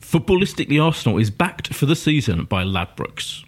Footballistically Arsenal is backed for the season by Ladbrokes.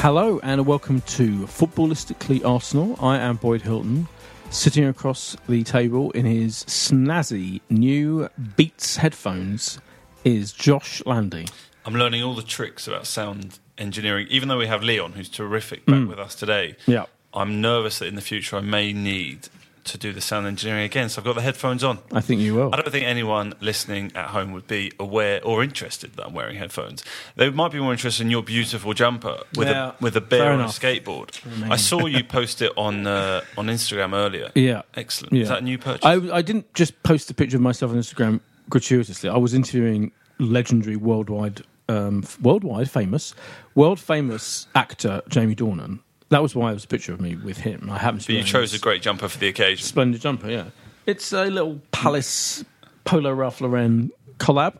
Hello and welcome to Footballistically Arsenal. I am Boyd Hilton. Sitting across the table in his snazzy new Beats headphones is Josh Landy. I'm learning all the tricks about sound engineering, even though we have Leon, who's terrific, back mm. with us today. Yeah. I'm nervous that in the future I may need to do the sound engineering again, so I've got the headphones on. I think you will. I don't think anyone listening at home would be aware or interested that I'm wearing headphones. They might be more interested in your beautiful jumper with Yeah, a with a bear on a skateboard. I saw you post it on uh, on Instagram earlier. Yeah. excellent. Yeah. Is that a new purchase? I, I didn't just post a picture of myself on Instagram gratuitously. I was interviewing legendary worldwide, um, worldwide famous, world famous actor Jamie Dornan. That was why it was a picture of me with him. I happened to. but be you chose a great jumper for the occasion. splendid jumper. Yeah, it's a little Palace Polo Ralph Lauren collab.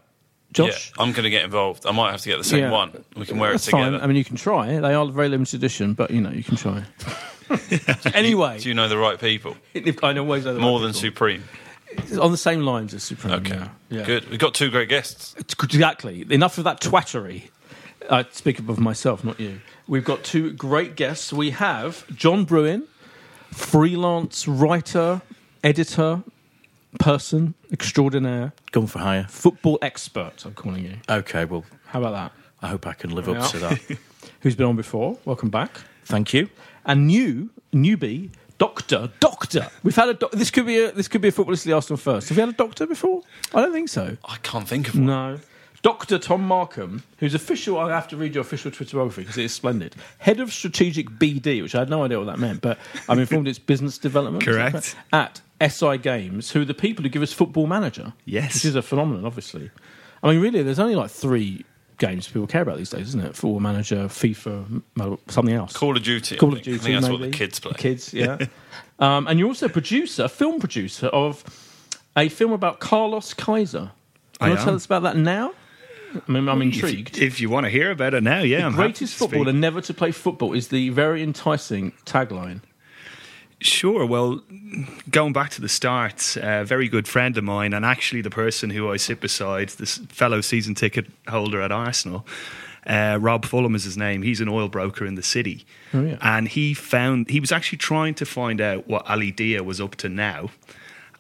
Josh. Yeah, I'm going to get involved. I might have to get the same Yeah. one. We can wear it together. fine. I mean, you can try. They are very limited edition, but you know, you can try. anyway, Do you know the right people? I know ways More than Supreme. on the same lines as Supreme. Okay, yeah. Yeah. good. We've got two great guests. Exactly. Enough of that twattery. I speak of myself, not you. We've got two great guests. We have John Brewin, freelance writer, editor, person extraordinaire, Gone for hire. football expert. I'm calling you. Okay, well, How about that? I hope I can live up to that. Who's been on before? Welcome back. Thank you. And new newbie. Doctor, doctor. We've had a doc- this could be a this could be a footballistically Arsenal first. Have you had a doctor before? I don't think so. I can't think of one. No. Dr. Tom Markham, who's official, I have to read your official Twitterography because it is splendid. Head of Strategic BD, which I had no idea what that meant, but I'm informed it's business development. Correct. At SI Games, who are the people who give us Football Manager. Yes. Which is a phenomenon, obviously. I mean, really, there's only like three games people care about these days, isn't it? Football Manager, FIFA, something else. Call of Duty. Call of. Duty. I think that's what the kids play. Kids, yeah. um, and you're also a producer, a film producer of a film about Carlos Kaiser. I Want to am. tell us about that now? I mean, I'm intrigued. If, if you want to hear about it now, yeah, I'm the happy greatest to speak. footballer never to play football is the very enticing tagline. Sure. Well, going back to the start, a very good friend of mine, and actually the person who I sit beside, this fellow season ticket holder at Arsenal, uh, Rob Fulham is his name. He's an oil broker in the city, Oh, yeah. and he found he was actually trying to find out what Ali Dia was up to now.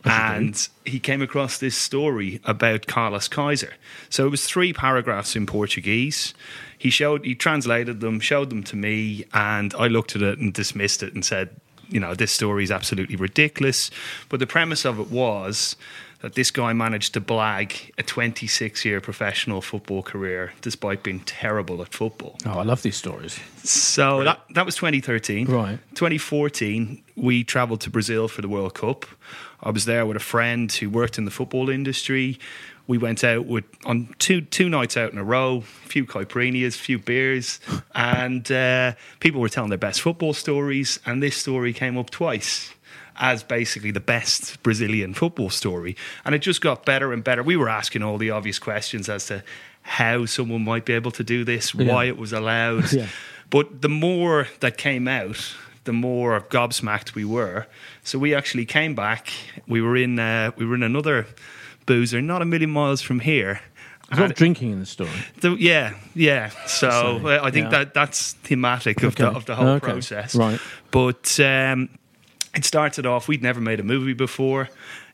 And he came across this story about Carlos Kaiser. So it was three paragraphs in Portuguese. He showed, he translated them, showed them to me, and I looked at it and dismissed it and said, you know, this story is absolutely ridiculous. But the premise of it was that this guy managed to blag a 26 year professional football career despite being terrible at football. Oh, I love these stories. So that, that was 2013. Right. 2014, we travelled to Brazil for the World Cup. I was there with a friend who worked in the football industry. We went out with on two two nights out in a row, a few caipirinhas, a few beers, and uh, people were telling their best football stories. And this story came up twice as basically the best Brazilian football story, and it just got better and better. We were asking all the obvious questions as to how someone might be able to do this, Yeah. why it was allowed. Yeah. But the more that came out, the more gobsmacked we were. So we actually came back. We were in uh, we were in another boozer, not a million miles from here. There's a lot of drinking in the story. the- yeah, yeah. So uh, I think Yeah. that that's thematic of the of the whole Okay. process. Right. But um, it started off. We'd never made a movie before,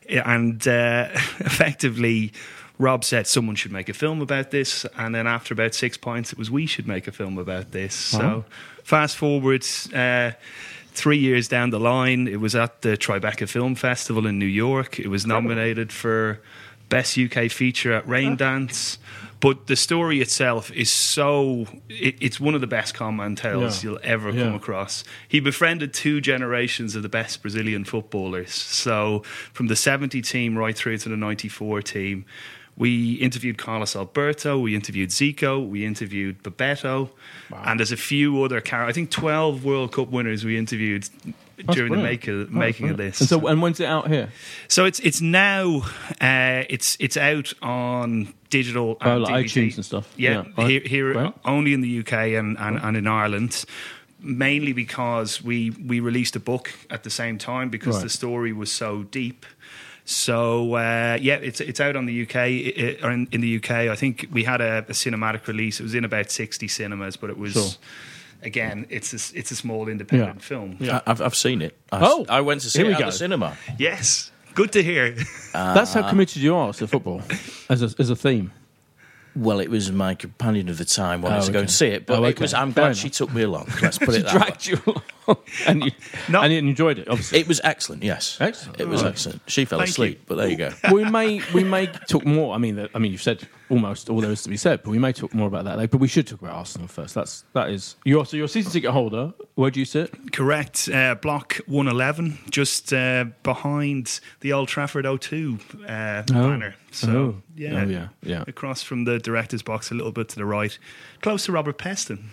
and uh, effectively. Rob said someone should make a film about this, and then after about six points, it was we should make a film about this. Wow. So, fast forward uh, three years down the line, it was at the Tribeca Film Festival in New York. It was nominated for Best UK Feature at Raindance. But the story itself is so, it, it's one of the best con man tales Yeah. you'll ever Yeah. come across. He befriended two generations of the best Brazilian footballers. So from the 70 team right through to the 94 team. We interviewed Carlos Alberto, we interviewed Zico, we interviewed Bebeto, and there's a few other char- I think 12 World Cup winners we interviewed That's during the make of, making of this. And so, and when's it out here? So it's it's now uh, it's it's out on digital Oh, and like DVD. iTunes and stuff. Yeah, Yeah, here, here Great. only in the UK and, and, and in Ireland. Mainly because we we released a book at the same time because Right. the story was so deep. So uh, yeah, it's it's out on the UK i- or in, in the UK. I think we had a, a cinematic release. It was in about sixty cinemas, but it was Sure. Again it's a, it's a small independent Yeah. film. Yeah. I- I've, I've seen it. I, Oh, I went to see it at go. the cinema. Yes, good to hear. That's Uh, how committed you are to football as a, as a theme. Well, it was my companion of the time wanted Oh, to go and see it, but Oh, it was. I'm Fair glad enough. she took me along. Let's put She it that way. dragged you along, and you, No. and you enjoyed it. Obviously, It was excellent. Yes, Excellent. It was Right. excellent. She fell Thank asleep, you. but there you go. we may we may talk more. I mean, I mean, you've said almost all there is to be said, but we may talk more about that later. But we should talk about Arsenal first. That's that is you're so you're season ticket holder. Where do you sit? Correct. Uh, block 111, just uh, behind the Old Trafford O2 uh, banner. So, Oh. yeah. Oh, yeah, yeah. Across from the director's box a little bit to the right, close to Robert Peston.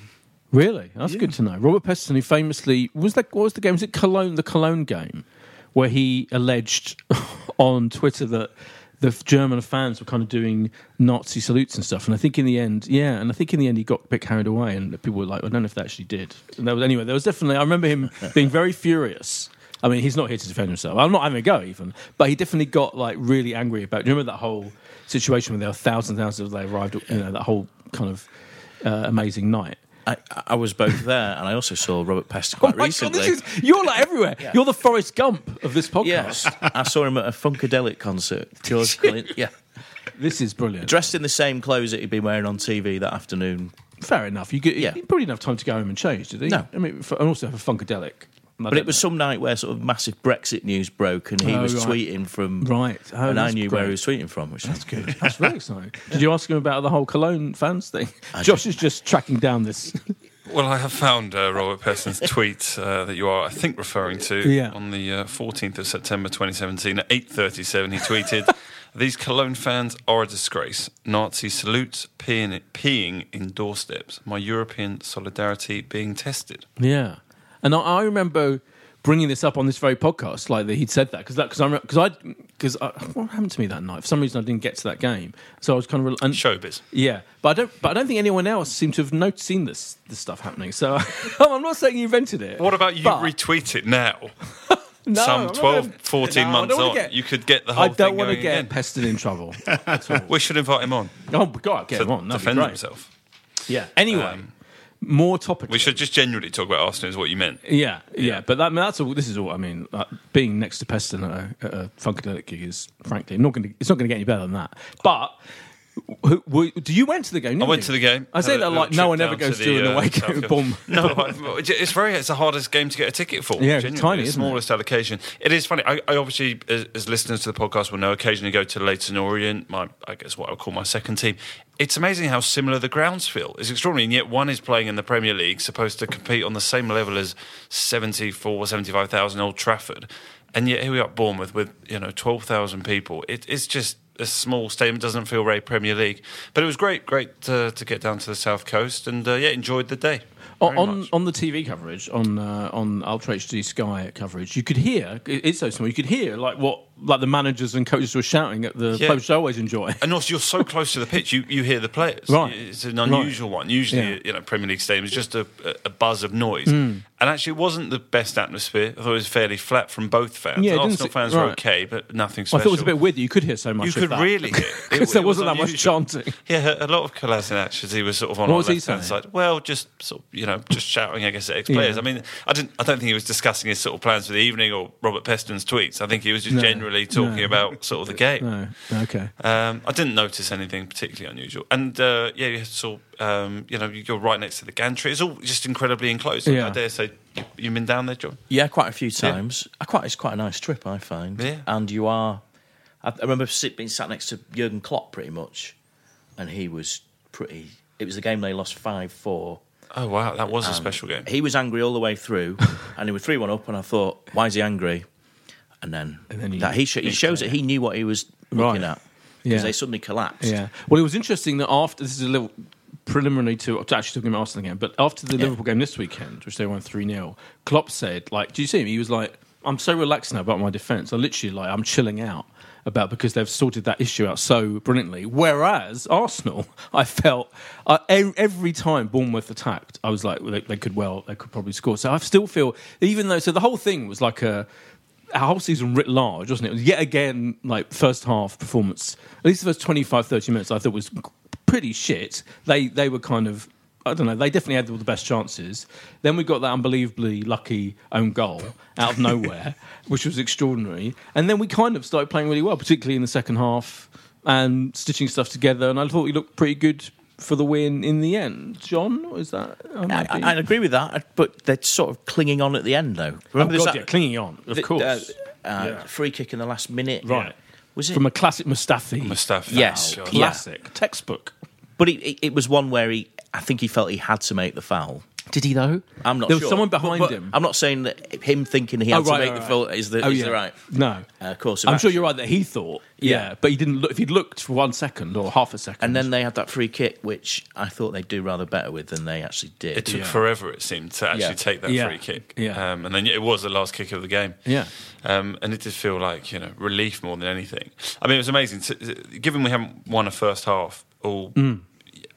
Really, that's good to know. Robert Peston, who famously was that what was the game? Was it Cologne? The Cologne game, where he alleged on Twitter that the German fans were kind of doing Nazi salutes and stuff. And I think in the end, yeah, and I think in the end he got a bit carried away, and people were like, I don't know if they actually did. And there was anyway. There was definitely. I remember him being very furious. I mean, he's not here to defend himself. I'm not having a go even, but he definitely got like really angry about. Do you remember that whole situation where there were thousands and thousands of they arrived? You know, that whole kind of uh, amazing night. I, I was both there, and I also saw Robert Peston Oh quite my recently. God, this is, you're like everywhere. You're the Forrest Gump of this podcast. Yes, I saw him at a Funkadelic concert. George Clinton, yeah, This is brilliant. dressed in the same clothes that he'd been wearing on TV that afternoon. Fair enough. You, get, Yeah. probably didn't have time to go home and change, did he? No. I mean, for, and also for Funkadelic. I But it was know. some night where sort of massive Brexit news broke, and he Oh, was right. tweeting from Right. Oh, and I that's knew where he was tweeting from. Which That's good. That's very exciting. Did you ask him about the whole Cologne fans thing? Josh is just tracking down this. Well, I have found uh, Robert Peston's tweet uh, that you are, I think, referring to Yeah. on the uh, 14th of September 2017 at 8:37. He tweeted, "These Cologne fans are a disgrace. Nazi salutes, peeing, peeing in doorsteps. My European solidarity being tested." Yeah, and I, I remember bringing this up on this very podcast, like that he'd said that because that because I because I because what happened to me that night? For some reason, I didn't get to that game, so I was kind of and, Showbiz. Yeah, but I don't. But I don't think anyone else seemed to have not seen this this stuff happening. So I'm not saying you invented it. What about you but- retweet it now? No, Some not 12, gonna- 14 No, months on, get- you could get the whole I don't want to get again. pestered in trouble. We should invite him on Oh God, get to him on. That'd defend himself. Yeah. Anyway, Um, more topics. We should just genuinely talk about Arsenal, is what you meant. Yeah, yeah, but that, I mean, that's all. This is all. I mean, uh, being next to Peston at a, at a Funkadelic gig is, frankly, not going to. It's not going to get any better than that. But who, who, do you went to the game? I went you? to the game. I say that like no one ever goes to to, the, an uh, away South game. Boom. No, it's very. It's the hardest game to get a ticket for. Yeah, genuinely. tiny, The isn't it? smallest allocation. It is funny. I, I obviously, as, as listeners to the podcast will know, occasionally go to Leyton Orient. My, I guess what I would call my second team. It's amazing how similar the grounds feel. It's extraordinary, and yet one is playing in the Premier League, supposed to compete on the same level as 74, 75,000 Old Trafford. and yet here we are, at Bournemouth with you know twelve thousand people. It, it's just a small stadium. It doesn't feel very Premier League, but it was great, great to, to get down to the south coast, and uh, yeah, enjoyed the day. On very on, much. on the TV coverage on uh, on Ultra HD Sky coverage, you could hear it's so small. You could hear like what like the managers and coaches were shouting at the Yeah. post. I always enjoy. And also, you're so close to the pitch, you, you hear the players. Right. It's an unusual one. Usually, Yeah. You know, Premier League stadium is just a, a buzz of noise. Hmm. And actually, it wasn't the best atmosphere. I thought it was fairly flat from both fans. Yeah, Arsenal se- fans were okay, but nothing special. I thought it was a bit weird that you could hear so much. You could that. really hear. because there was wasn't that much chanting. Yeah, a lot of Kolasinac as he was sort of on What our was left hand side. Well, just sort of, you know, just shouting, I guess, at ex players. Yeah. I mean, I didn't. I don't think he was discussing his sort of plans for the evening or Robert Peston's tweets. I think he was just No, generally talking no. about sort of the game. No, okay. Um, I didn't notice anything particularly unusual, and uh, yeah, you saw, um, you know, you're right next to the gantry. It's all just incredibly enclosed. Yeah. I dare say, you- you've been down there, John. Yeah, quite a few times. I quite it's quite a nice trip, I find. Yeah. And you are. I, I remember sit, being sat next to Jurgen Klopp pretty much, and he was pretty. It was the game they lost five four. Oh wow, that was a special game. He was angry all the way through, and they was three one up. And I thought, why is he angry? And then, And then he- that he, sh- he shows that he knew what he was looking Right. at because Yeah. they suddenly collapsed. Yeah. Well, it was interesting that after this is a little preliminary to, to actually talking about Arsenal again, but after the Liverpool game this weekend, which they won three 0 Klopp said, like, do you see him? He was like, "I'm so relaxed now about my defence. I literally like I'm chilling out." About because they've sorted that issue out so brilliantly. Whereas Arsenal, I felt uh, every time Bournemouth attacked, I was like, well, they, they could well, they could probably score. So I still feel, even though, so the whole thing was like a, our whole season writ large, wasn't it? It was yet again like first half performance. At least the first 25, 30 minutes, I thought was pretty shit. They they were kind of I don't know. They definitely had all the best chances. Then we got that unbelievably lucky own goal out of nowhere, which was extraordinary. And then we kind of started playing really well, particularly in the second half and stitching stuff together. And I thought we looked pretty good for the win in the end. John, is that? I I, I, I agree with that, but they're sort of clinging on at the end, though. Oh, Remember there's God, that- yeah, clinging on, of the- course. uh, uh, Yeah. free kick in the last minute. Right. Was it? From a classic Mustafi. Mustafi. Yes. Oh, God. Yeah. Classic. Textbook. But it, it, it was one where he, I think he felt he had to make the foul. Did he though? I'm not There was sure. someone behind but him. I'm not saying that him thinking he had Oh, to right, make right, the right. foul is the, Oh, is yeah. the right No. uh, course I'm sure you're right that he thought, yeah, Yeah. but he didn't look. If he'd looked for one second or half a second, And then they had that free kick, which I thought they'd do rather better with than they actually did. It took Yeah. forever, it seemed, to actually Yeah. take that Yeah. free kick. Yeah. Um, and then it was the last kick of the game. Yeah. Um, and it did feel like, you know, relief more than anything. I mean, it was amazing. To, given we haven't won a first half all,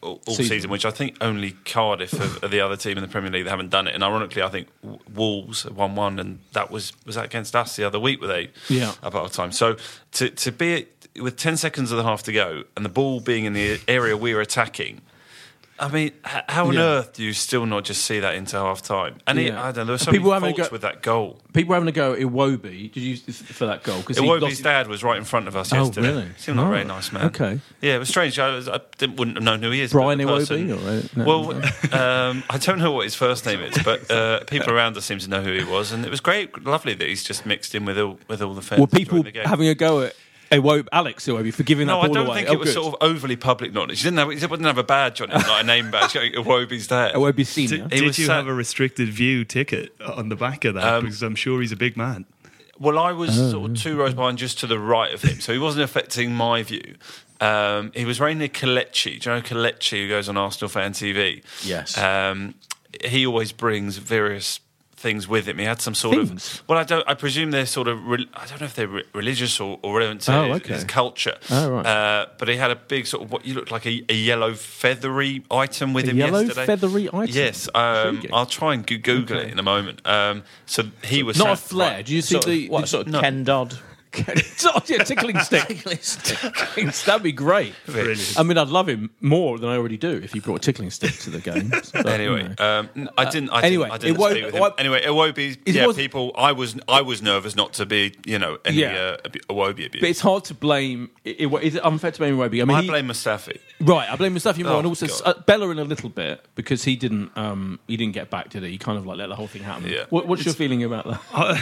all, all Season. season. which I think only Cardiff are, the other team in the Premier League that haven't done it. And ironically, I think Wolves won one, and that was was that against us the other week, were they? Yeah. About our time. So to to be with ten seconds of the half to go, and the ball being in the area we were attacking. I mean, how on Yeah. earth do you still not just see that into half time? And it, Yeah. I don't know, there were so People many faults go- with that goal. people were having a go at Iwobi. Did you for that goal? Because Iwobi's dad was right in front of us Oh, yesterday. really? Seemed like a very Oh, nice man. okay. Yeah, it was strange. I, was, I didn't, wouldn't have known who he is. Brian but the person- Iwobi. Or, uh, no. Well, um, I don't know what his first name is, but uh, people around us seem to know who he was, and it was great, lovely that he's just mixed in with all with all the fans. were people having a go at Iwobi, Alex Iwobi for giving No, that No, I don't away? think Oh, it was good. sort of overly public knowledge. He didn't have, he didn't have a badge on him, like a name badge. Iwobi's dad. Iwobi senior. He Did was you sat- have a restricted view ticket on the back of that? Um, because I'm sure he's a big man. Well, I was Oh, sort of two rows behind, just to the right of him, so he wasn't affecting my view. Um, he was very near Kelechi. Do you know Kelechi, who goes on Arsenal fan TV? Yes. Um, he always brings various things with him. He had some sort Things? of. Well, I don't. I presume they're sort of. Re, I don't know if they're re- religious or, or relevant to Oh, his, okay. his culture. Oh, right. Uh, but he had a big sort of what you looked like a, a yellow feathery item with A him yellow yesterday. feathery item? Yes. Um, I'll try and Google Okay. it in a moment. Um, so he was Not a flare. right- Do you see Sort of- the what the- sort of no. Ken Dodd? oh, yeah, tickling stick? That'd be great. Brilliant. I mean, I'd love him more than I already do if he brought a tickling stick to the game. But, Anyway, you know. um, n- I didn't. I anyway, didn't, I didn't it won't- speak with him. Anyway, Iwobi. It Yeah, was- people. I was. I was nervous not to be. You know, any Yeah. uh, abu- Iwobi abuse. but it's hard to blame. It, it, is it unfair to blame Iwobi? I mean, I he- blame Mustafi. Right, I blame Mustafi more, Oh, and also God. uh, Bellerin a little bit because he didn't um, he didn't get back, did he? He kind of like let the whole thing happen. Yeah. What, what's your feeling about that?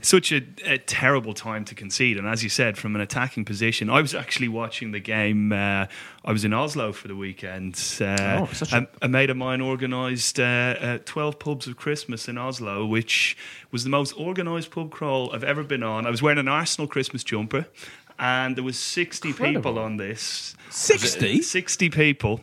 Such a, a terrible time to concede. And as you said, from an attacking position, I was actually watching the game. Uh, I was in Oslo for the weekend. Uh, Oh, such a- a, a mate of mine organised uh, uh, 12 pubs of Christmas in Oslo, which was the most organised pub crawl I've ever been on. I was wearing an Arsenal Christmas jumper. And there was 60 people on this. 60? 60 people.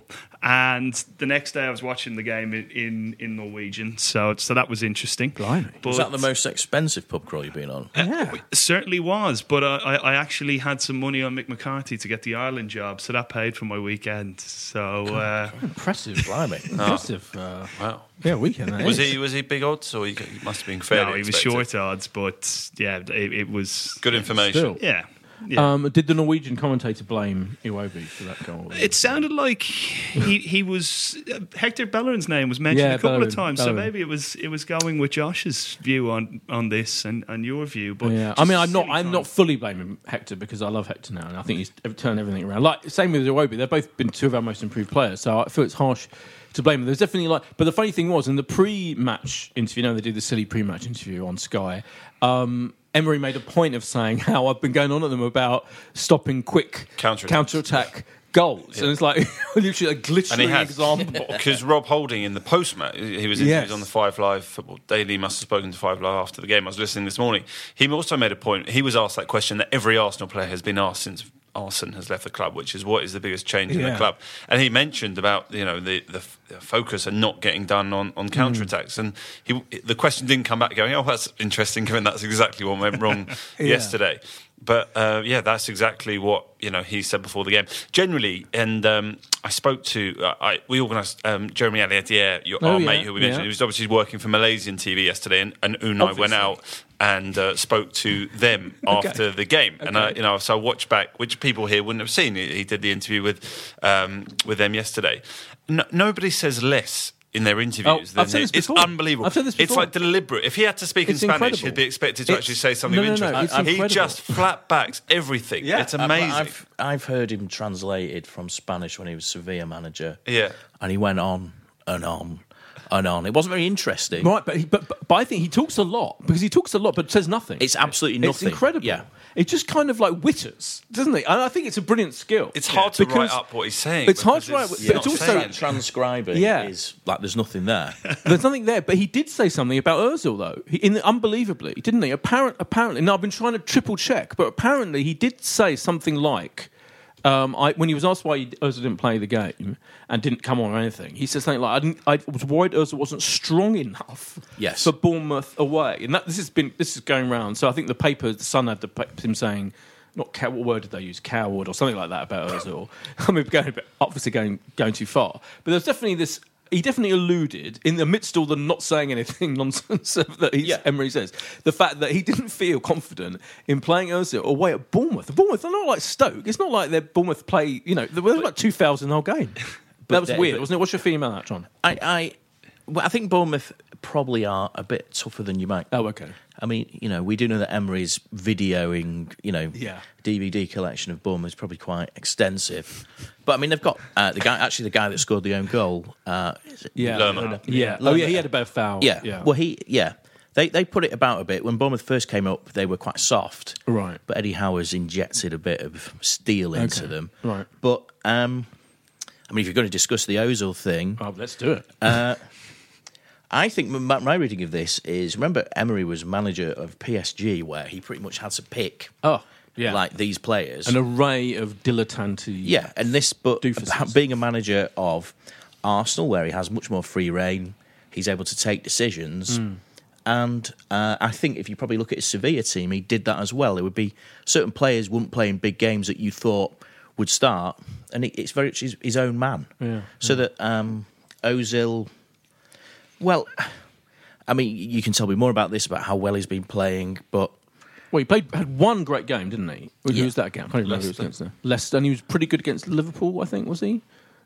And the next day I was watching the game in, in, in Norwegian. So, so that was interesting. Blimey. But, Was that the most expensive pub crawl you've been on? uh, it certainly was, but I, I actually had some money on Mick McCarthy to get the Ireland job, so that paid for my weekend. So uh, Impressive. Blimey. Impressive. Uh, Wow. yeah, weekend. that Was is. he was he big odds or he, he must have been fairly? no, he was short odds, but yeah, it, it was Good information. Still. yeah. Yeah. Um, did the Norwegian commentator blame Iwobi for that goal? it sounded like he he was uh, Hector Bellerin's name was mentioned Yeah, a couple Bellerin, of times, so maybe it was it was going with Josh's view on, on this and, and your view. But yeah, I mean, I'm not. I'm time. not fully blaming Hector because I love Hector now, and I think he's turned everything around. Like same with Iwobi, they've both been two of our most improved players, so I feel it's harsh to blame them. There's definitely like, but the funny thing was in the pre-match interview. You know, they do the silly pre-match interview on Sky. Um, Emery made a point of saying how I've been going on at them about stopping quick Counterattacks. counter-attack goals, and it's like literally a glittering had example. because Rob Holding in the post match, he was, Yes. on the Five Live Football Daily. Must have spoken to Five Live after the game. I was listening this morning. He also made a point. He was asked that question that every Arsenal player has been asked since Arsene has left the club, which is what is the biggest change in Yeah. the club. And he mentioned about you know the the, focus and not getting done on, on counter attacks. And he the question didn't come back going, oh that's interesting, given that's exactly what went wrong yesterday. But uh, yeah, that's exactly what you know he said before the game. Generally, and um, I spoke to uh, I we organised um, Jeremy Aliadière, your Oh, our yeah, mate who we mentioned. yeah. He was obviously working for Malaysian TV yesterday, and, and Unai went out and uh, spoke to them after the game. And I, you know, so I watched back, which people here wouldn't have seen. He, he did the interview with um, with them yesterday. No, nobody says less. In their interviews, Oh, I've than said this it's before. unbelievable. I've said this before. It's like deliberate. If he had to speak It's in Spanish, incredible. he'd be expected to It's- actually say something no, no, no, interest. it's he just flat backs everything. Yeah. it's I've- amazing. I've, I've heard him translated from Spanish when he was Sevilla manager. Yeah. And he went on and on and on. It wasn't very interesting. Right, but, he, but, but but I think he talks a lot because he talks a lot but says nothing. It's absolutely nothing. It's incredible. Yeah. It just kind of like witters, doesn't it? And I think it's a brilliant skill. it's hard to Because write up what he's saying. It's hard to write, it's but it's also- saying That transcribing Yeah. is like there's nothing there. There's nothing there, but he did say something about Özil though. He, in unbelievably, didn't he? Apparent, apparently, now I've been trying to triple check, but apparently he did say something like, um, I, when he was asked why he, Özil didn't play the game and didn't come on or anything, he said something like, "I, didn't, I was worried Özil wasn't strong enough Yes. for Bournemouth away." And that, this has been this is going round. So I think the paper, the Sun had the, him saying. Not cow- what word did they use? Coward or something like that about Özil. I mean, going a bit, obviously going going too far. But there's definitely this. He definitely alluded in the midst of all the not saying anything nonsense that Yeah. Emery says, the fact that he didn't feel confident in playing Özil away at Bournemouth. Bournemouth, they're not like Stoke. It's not like they're Bournemouth play. You know, they were like two thousand the whole game. that was weird, wasn't it? What's your feeling about that, John? I, I, well, I think Bournemouth probably are a bit tougher than you might. Oh, okay. I mean, you know, we do know that Emery's videoing, you know, Yeah. DVD collection of Bournemouth is probably quite extensive. But I mean, they've got uh, the guy, actually, the guy that scored the own goal. Uh, is it Yeah, Lerma. yeah. Oh, yeah. He had a better foul. Yeah. yeah. Well, he, yeah. They, they put it about a bit. When Bournemouth first came up, they were quite soft. Right. But Eddie Howe's injected a bit of steel into Okay. them. Right. But, um, I mean, if you're going to discuss the Ozil thing, oh, let's do it. I think my, my reading of this is remember Emery was manager of PSG, where he pretty much had to pick oh, yeah. like these players. an array of dilettante. yeah, and this, but Doofuses. being a manager of Arsenal, where he has much more free reign, he's able to take decisions. Hmm. And uh, I think if you probably look at his Sevilla team, he did that as well. It would be certain players wouldn't play in big games that you thought would start, and it's very much his, his own man. Yeah, So that um, Ozil, well, I mean, you can tell me more about this about how well he's been playing, but Well, he played had one great game, didn't he? Who Yeah. was that game? I can't even remember who was against. Leicester, and he was pretty good against Liverpool. I think was he.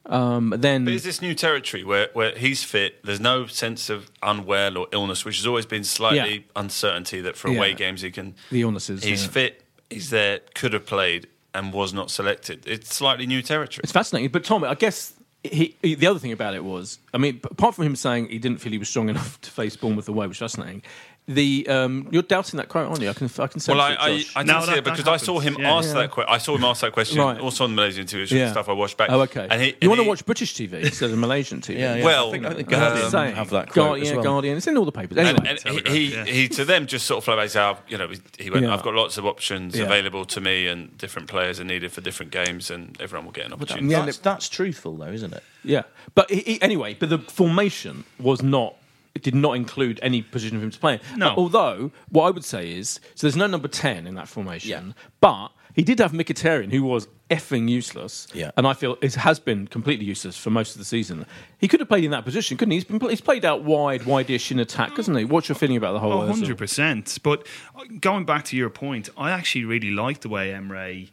Um, then But is this new territory where, where he's fit? There's no sense of unwell or illness, which has always been slightly Yeah. uncertainty that for away Yeah. games he can. The illnesses, He's yeah. fit. He's there. Could have played and was not selected. It's slightly new territory. It's fascinating. But Tom, I guess he, he, the other thing about it was, I mean, apart from him saying he didn't feel he was strong enough to face Bournemouth away, which is fascinating. The um, you're doubting that quote, aren't you? I can I can sense Well, I, it, I, Josh. I didn't No, see that- it because that I saw him. Yeah. ask Yeah. that. Que- I saw him ask that question Right. also on the Malaysian TV yeah. stuff I watched back. Oh, okay. And he, you and want to watch British TV instead of Malaysian TV? Yeah, yeah. Well, I think, I think uh, Guardian Saying. have that quote Guardian, as yeah, well. Guardian. It's in all the papers. Anyway, And, and he, Telegraph, he, he to them just sort of like out, you know, he went, Yeah. I've got lots of options Yeah. available to me and different players are needed for different games and everyone will get an opportunity. Yeah, That's, that's truthful, though, isn't it? Yeah, but he, he- anyway, but the formation was not. It did not include any position for him to play. in. No. Although what I would say is, so there's no number ten in that formation. But he did have Mkhitaryan, who was effing useless. Yeah. and I feel it has been completely useless for most of the season. He could have played in that position, couldn't he? He's, been, he's played out wide, wide-ish in attack, hasn't he? What's your feeling about the whole? Oh, Ozil? 100%. But uh, going back to your point, I actually really like the way Emery,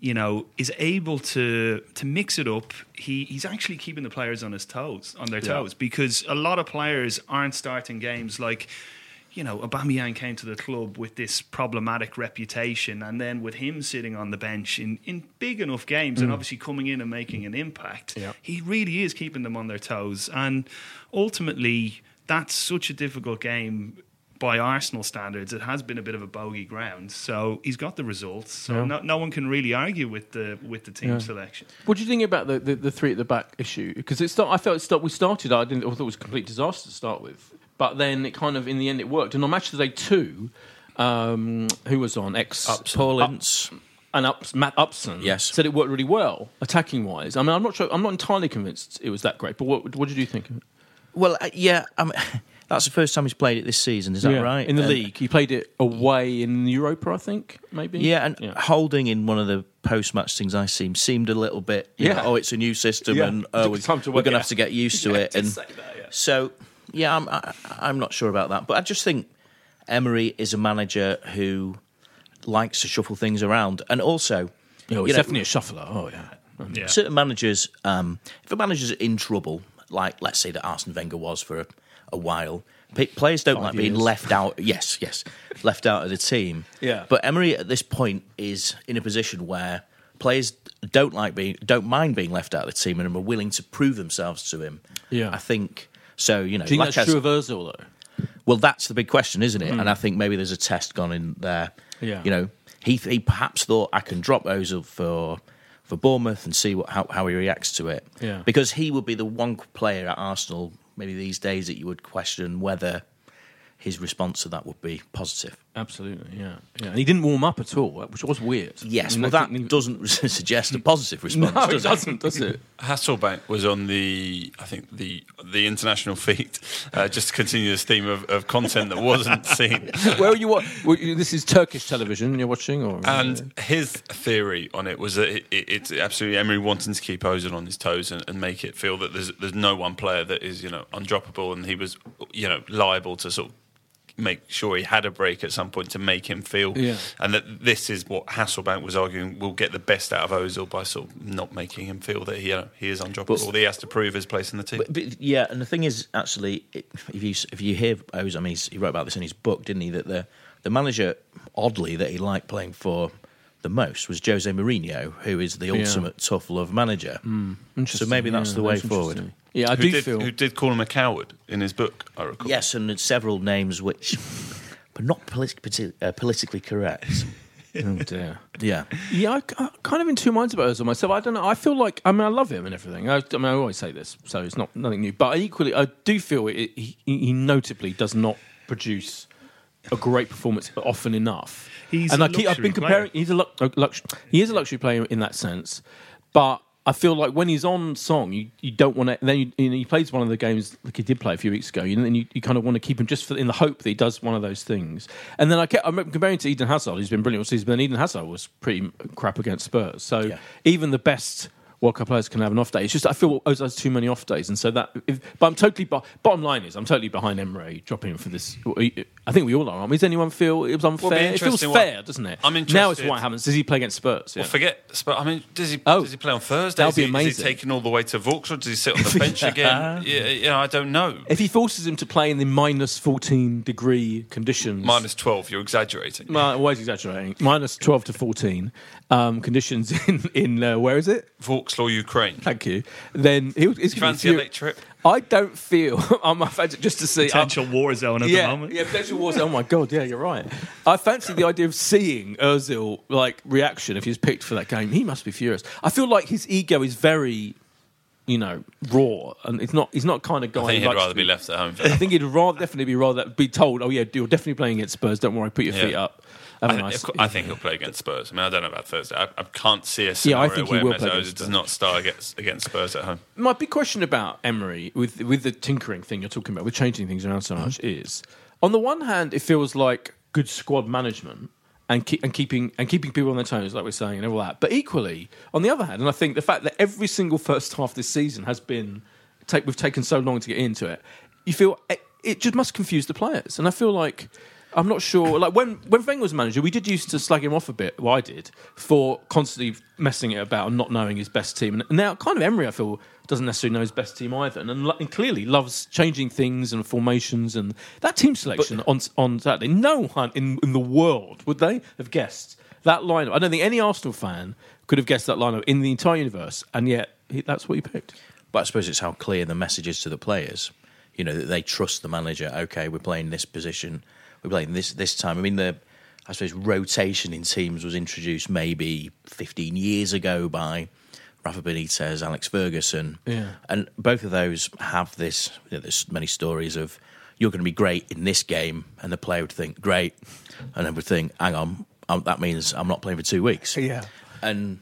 you know, is able to to mix it up. He he's actually keeping the players on his toes, on their toes, because a lot of players aren't starting games like. You know, Aubameyang came to the club with this problematic reputation, and then with him sitting on the bench in, in big enough games, and mm. obviously coming in and making an impact, Yeah. he really is keeping them on their toes. And ultimately, that's such a difficult game by Arsenal standards. It has been a bit of a bogey ground. So he's got the results. So Yeah. no, no one can really argue with the with the team Yeah. selection. What do you think about the, the, the three at the back issue? Because it start, I felt it start, we started. I didn't. I thought it was a complete disaster to start with, but then it kind of in the end it worked. And on match today two, um, who was on ex Paul Up- Ince. and Ups, Matt Upson Yes. said it worked really well attacking wise. I mean, I'm not sure. I'm not entirely convinced it was that great. But what what did you think? of it? Well, uh, yeah, I mean, that's the first time he's played it this season. Is that Yeah, right? In the And- league, he played it away in Europa, I think. Maybe. Yeah, and Holding in one of the post-match things I seen seemed a little bit. you Yeah. know, oh, it's a new system, Yeah. and oh, we, we're going to have to get used to Yeah, it. And that, yeah. so, yeah, I'm I, I'm not sure about that, but I just think Emery is a manager who likes to shuffle things around, and also, Yeah, you he's know, definitely a shuffler. Oh yeah. Yeah. certain managers, um, if a manager's in trouble, like let's say that Arsene Wenger was for a, a while, p- players don't Five like being left out. Yes, yes, left out of the team. Yeah. But Emery at this point is in a position where players don't like being, don't mind being left out of the team, and are willing to prove themselves to him. Yeah. I think so. You know, Do you think like that's true of Ozil though? well, that's the big question, isn't it? Hmm. And I think maybe there's a test gone in there. Yeah. You know, he he perhaps thought I can drop Ozil for for Bournemouth and see what how, how he reacts to it. Yeah. Because he would be the one player at Arsenal maybe these days that you would question whether his response to that would be positive. Absolutely, yeah, yeah. And he didn't warm up at all, which was weird. Yes, I mean, well, that think doesn't suggest a positive response, No, does it? doesn't, does it? Hasselbaink was on the, I think the the international feed, uh, just to continue this theme of, of content that wasn't seen. Where are you? What? well, This is Turkish television you're watching, or And his theory on it was that it, it, it's absolutely Emery wanting to keep Ozil on his toes and, and make it feel that there's there's no one player that is you know undroppable, and he was you know liable to sort of make sure he had a break at some point to make him feel, Yeah. and that this is what Hasselbaink was arguing will get the best out of Ozil by sort of not making him feel that he know, he is undroppable, But- that he has to prove his place in the team. But, but yeah, and the thing is, actually, if you if you hear Ozil, I mean, he's, he wrote about this in his book, didn't he? That the the manager, oddly, that he liked playing for the most was Jose Mourinho, who is the ultimate tough love manager. So maybe that's yeah, the way that's forward. Yeah, I who do did, feel. who did call him a coward in his book? I recall. Yes, and there's several names which, but not politi- politi- uh, politically correct. Oh dear. Yeah, Yeah, I, I'm kind of in two minds about Ozil myself. I don't know. I feel like I mean I love him and everything. I, I mean I always say this, so it's not nothing new. But equally, I do feel it, he, he notably does not produce a great performance often enough. He's and a I keep, I've been comparing. player. He's a lu- a lux, he is a luxury player in that sense, but. I feel like when he's on song, you, you don't want to. Then you, you know, he plays one of the games like he did play a few weeks ago. And you, you kind of want to keep him just for, in the hope that he does one of those things. And then I kept I remember comparing to Eden Hazard, who's been brilliant all season, but Eden Hazard was pretty crap against Spurs. So Yeah. even the best World Cup players can have an off day. It's just I feel Ozil has too many off days, and so that. If, but I'm totally. Bottom line is, I'm totally behind Emery dropping him for this. I think we all are. Aren't we? Does anyone feel it was unfair? it feels fair, what- doesn't it? I'm interested. Now it's what happens. Does he play against Spurs? Yeah. Well, forget. Spurs. I mean, does he? Oh. does he play on Thursday? Is he, be Is amazing. he taken all the way to Vorskla? Does he sit on the bench again? Yeah, know, I don't know. if he forces him to play in the minus 14 degree conditions, Minus twelve. You're exaggerating. Well, always exaggerating. Minus 12 to 14 um, conditions in, in uh, where is it? Vorskla, Ukraine. Thank you. Then he, he's Fancy a late trip? I don't feel I'm offended just to see Potential war zone at yeah, the moment. Yeah, potential war zone. Oh my god, yeah, you're right. I fancy the idea of seeing Özil like reaction if he's picked for that game. He must be furious. I feel like his ego is very, you know, raw, and it's not. He's not kind of guy. I think he'd rather to be left at home. I think he'd rather definitely be rather be told, "Oh yeah, you're definitely playing against Spurs. Don't worry, put your Yeah. feet up." I, think- nice- I think he'll play against Spurs. I mean, I don't know about Thursday. I, I can't see a Yeah, I scenario think he where will Mesut play Ozil against does not start against, against Spurs at home. My big question about Emery with with the tinkering thing you're talking about, with changing things around so much, Mm-hmm. is on the one hand, it feels like good squad management and keep, and keeping and keeping people on their toes, like we're saying, and all that. But equally, on the other hand, and I think the fact that every single first half this season has been take we've taken so long to get into it, you feel it, it just must confuse the players, and I feel like. I'm not sure. Like when when Wenger was manager, we did used to slag him off a bit. Well, I did for constantly messing it about and not knowing his best team. And now, kind of Emery, I feel doesn't necessarily know his best team either, and, and clearly loves changing things and formations and that team selection on on Saturday. No one in in the world would they have guessed that lineup. I don't think any Arsenal fan could have guessed that lineup in the entire universe, and yet he, that's what he picked. But I suppose it's how clear the message is to the players. You know that they trust the manager. Okay, we're playing this position. We're playing this this time. I mean, the I suppose rotation in teams was introduced maybe 15 years ago by Rafa Benitez, Alex Ferguson, Yeah. and both of those have this. You know, there's many stories of you're going to be great in this game, and the player would think great, and then would think, hang on, um, that means I'm not playing for two weeks. Yeah. And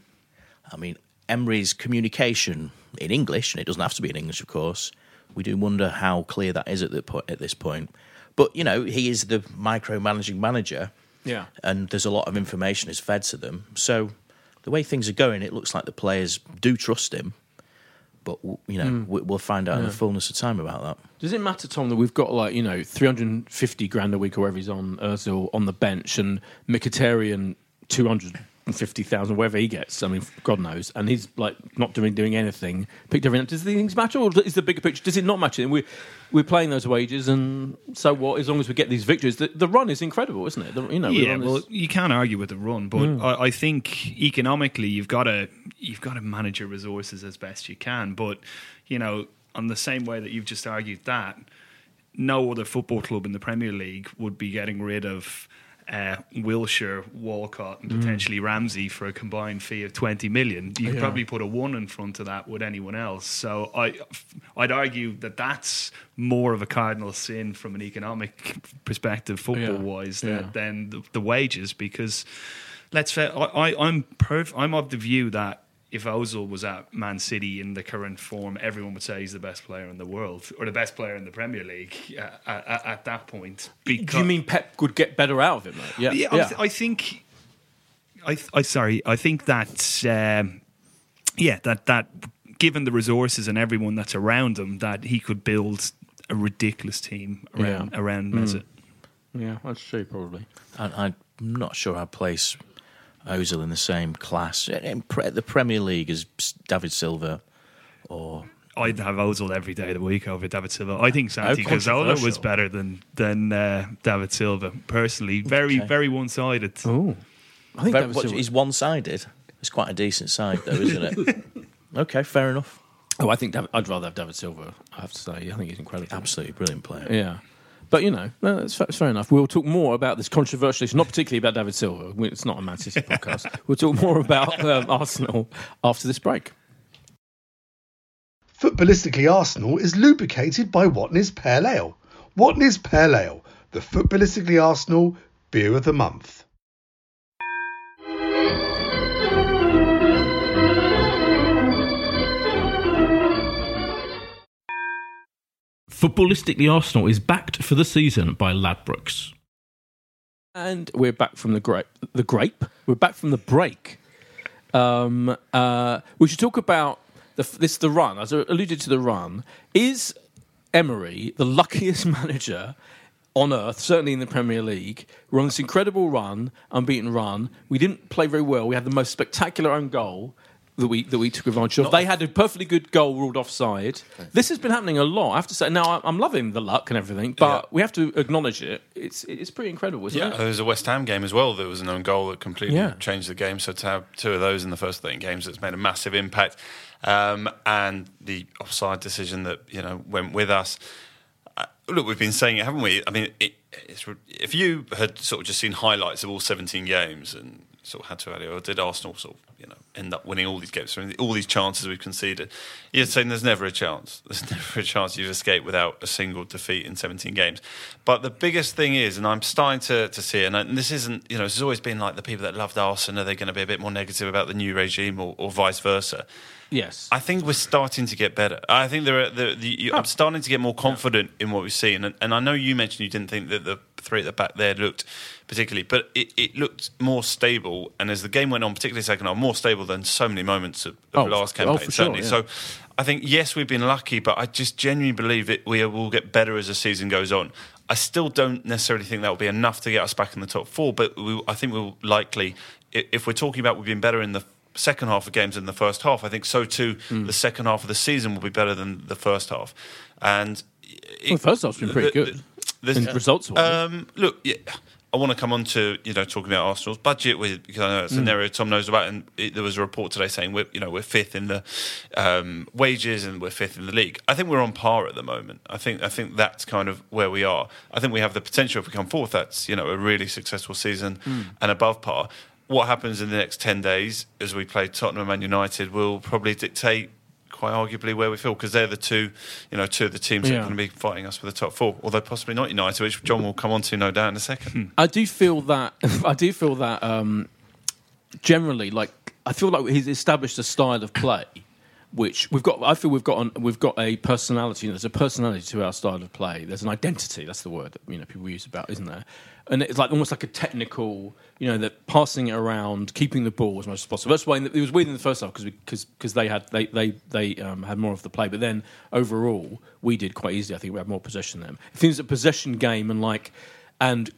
I mean, Emery's communication in English, and it doesn't have to be in English, of course. We do wonder how clear that is at the po- at this point. But you know, he is the micromanaging manager, Yeah. and there's a lot of information is fed to them. So the way things are going, it looks like the players do trust him. But you know, hmm. we- we'll find out in the fullness of time about that. Does it matter, Tom, that we've got like you know 350 grand a week or whatever he's on Özil on the bench and Mkhitaryan 250,000 whatever he gets? I mean, God knows, and he's like not doing doing anything. Picked everything. Up. Does the things matter, or is the bigger picture? Does it not matter? And we're we're playing those wages, and so what? As long as we get these victories, the, the run is incredible, isn't it? The, you know, Yeah, well, is- you can't argue with the run, but mm. I, I think economically you've got to you've got to manage your resources as best you can. But you know, on the same way that you've just argued that, no other football club in the Premier League would be getting rid of uh, Wilshere, Walcott, and potentially Ramsey for a combined fee of twenty million. You could Yeah. probably put a one in front of that with anyone else. So I, I'd argue that that's more of a cardinal sin from an economic perspective, football wise, Yeah. than, than the, the wages. Because let's say I, I, I'm perf- I'm of the view that if Ozil was at Man City in the current form, everyone would say he's the best player in the world or the best player in the Premier League at, at, at that point. do you mean Pep could get better out of it, mate? Yeah, yeah, I, th- I think. I, th- I sorry. I think that um, yeah, that that given the resources and everyone that's around him, that he could build a ridiculous team around Yeah. around Mesut. yeah, that's true, probably. And I'm not sure I'd place Ozil in the same class. In pre- the Premier League is David Silva or I'd have Ozil every day of the week over David Silva. I think Santi Cazorla was better than than uh, David Silva. Personally, very Okay. very one sided. Oh, I think But that was what, he's one sided. It's quite a decent side, though, isn't it? okay, fair enough. Oh, I think David, I'd rather have David Silva. I have to say, I think he's incredible. Absolutely brilliant player. Yeah. But you know, no, it's, fa- it's fair enough. We'll talk more about this controversial issue, not particularly about David Silva. It's not a Man City podcast. We'll talk more about um, Arsenal after this break. Footballistically Arsenal is lubricated by Watney's Pale Ale. Watney's Pale Ale, the Footballistically Arsenal beer of the month. Footballistically Arsenal is backed for the season by Ladbrokes. And we're back from the grape. The grape? We're back from the break. Um, uh, we should talk about the, this the run. As I alluded to the run, is Emery the luckiest manager on earth, certainly in the Premier League. We're on this incredible run, unbeaten run. We didn't play very well. We had the most spectacular own goal. That we that we took advantage of. They had a perfectly good goal ruled offside. This has been happening a lot. I have to say. Now I- I'm loving the luck and everything, but Yeah. we have to acknowledge it. It's it's pretty incredible, isn't Yeah, it? there was a West Ham game as well. There was an own goal that completely Yeah. changed the game. So to have two of those in the first 13 games, it's made a massive impact. Um, and the offside decision that you know went with us. Uh, look, we've been saying it, haven't we? I mean, it, it's, if you had sort of just seen highlights of all 17 games and sort of had to add it, or did Arsenal sort of you know end up winning all these games, I mean, all these chances we've conceded, You're saying there's never a chance. There's never a chance you've escaped without a single defeat in 17 games. But the biggest thing is, and I'm starting to, to see and, I, and this isn't, you know, this has always been like the people that loved Arsenal, are they going to be a bit more negative about the new regime or, or vice versa? Yes. I think we're starting to get better. I think there are the, the you, I'm starting to get more confident in what we've seen, and, and I know you mentioned you didn't think that the three at the back there looked particularly, but it, it looked more stable. And as the game went on, particularly second half, more stable than so many moments of, of Oh, last oh, campaign. sure, certainly. yeah. So I think yes, we've been lucky, but I just genuinely believe it. We will get better as the season goes on. I still don't necessarily think that will be enough to get us back in the top four, but we, I think we'll likely, if we're talking about we've been better in the second half of games than the first half, I think so too. Hmm. The second half of the season will be better than the first half, and it, Well, the first half's been pretty the- good. The- In results. Um, look, yeah, I want to come on to you know talking about Arsenal's budget with because I know it's an area Tom knows about, and it, there was a report today saying we're you know we're fifth in the um, wages and we're fifth in the league. I think we're on par at the moment. I think I think that's kind of where we are. I think we have the potential if we come fourth. That's you know a really successful season Hmm. and above par. What happens in the next ten days as we play Tottenham and United will probably dictate quite arguably where we feel because they're the two, you know, two of the teams that are going to be fighting us for the top four, although possibly not United, which John will come on to no doubt in a second. I do feel that I do feel that um, generally, like I feel like he's established a style of play, which we've got. I feel we've got on, we've got a personality. There's a personality to our style of play. There's an identity. That's the word that you know people use about, isn't there? And it's like almost like a technical, you know, that passing it around, keeping the ball as much as possible. That's why it was weird in the first half because because they had they they they um, had more of the play, but then overall we did quite easily. I think we had more possession than them. It seems a possession game and like and.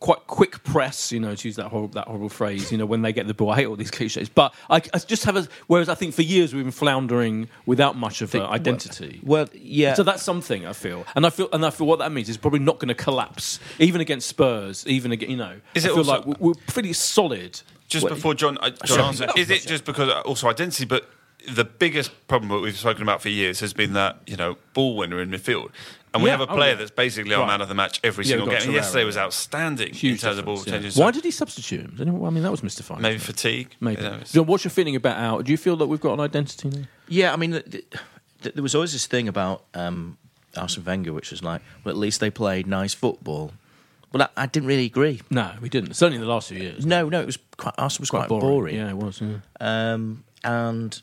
Qu- quite quick press, you know, to use that horrible, that horrible phrase, you know, when they get the ball. I hate all these cliches, but I, I just have a. Whereas I think for years we've been floundering without much of an identity. Well, yeah. So that's something I feel, and I feel, and I feel what that means is probably not going to collapse, even against Spurs, even again, you know. Is I it feel also- like we're, we're pretty solid. Just Well, before John, uh, John Sorry. answers, is it just because uh, also identity? But the biggest problem that we've spoken about for years has been that you know ball winner in midfield, and we Yeah, have a oh, player yeah. that's basically our Right. man of the match every Yeah, single game. And Torreira, yesterday was outstanding Huge in terms of ball difference, yeah. Why did he substitute him? Anyone- I mean, that was mystifying. maybe fatigue? Maybe. You know, what's your feeling about our? Do you feel that we've got an identity now? Yeah, I mean, th- th- th- there was always this thing about um, Arsene Wenger, which was like, well, at least they played nice football. But I, I didn't really agree. No, we didn't. Certainly in the last few years. No, no, it was quite, Arsenal was quite, boring. Yeah, it was. Yeah. Um, and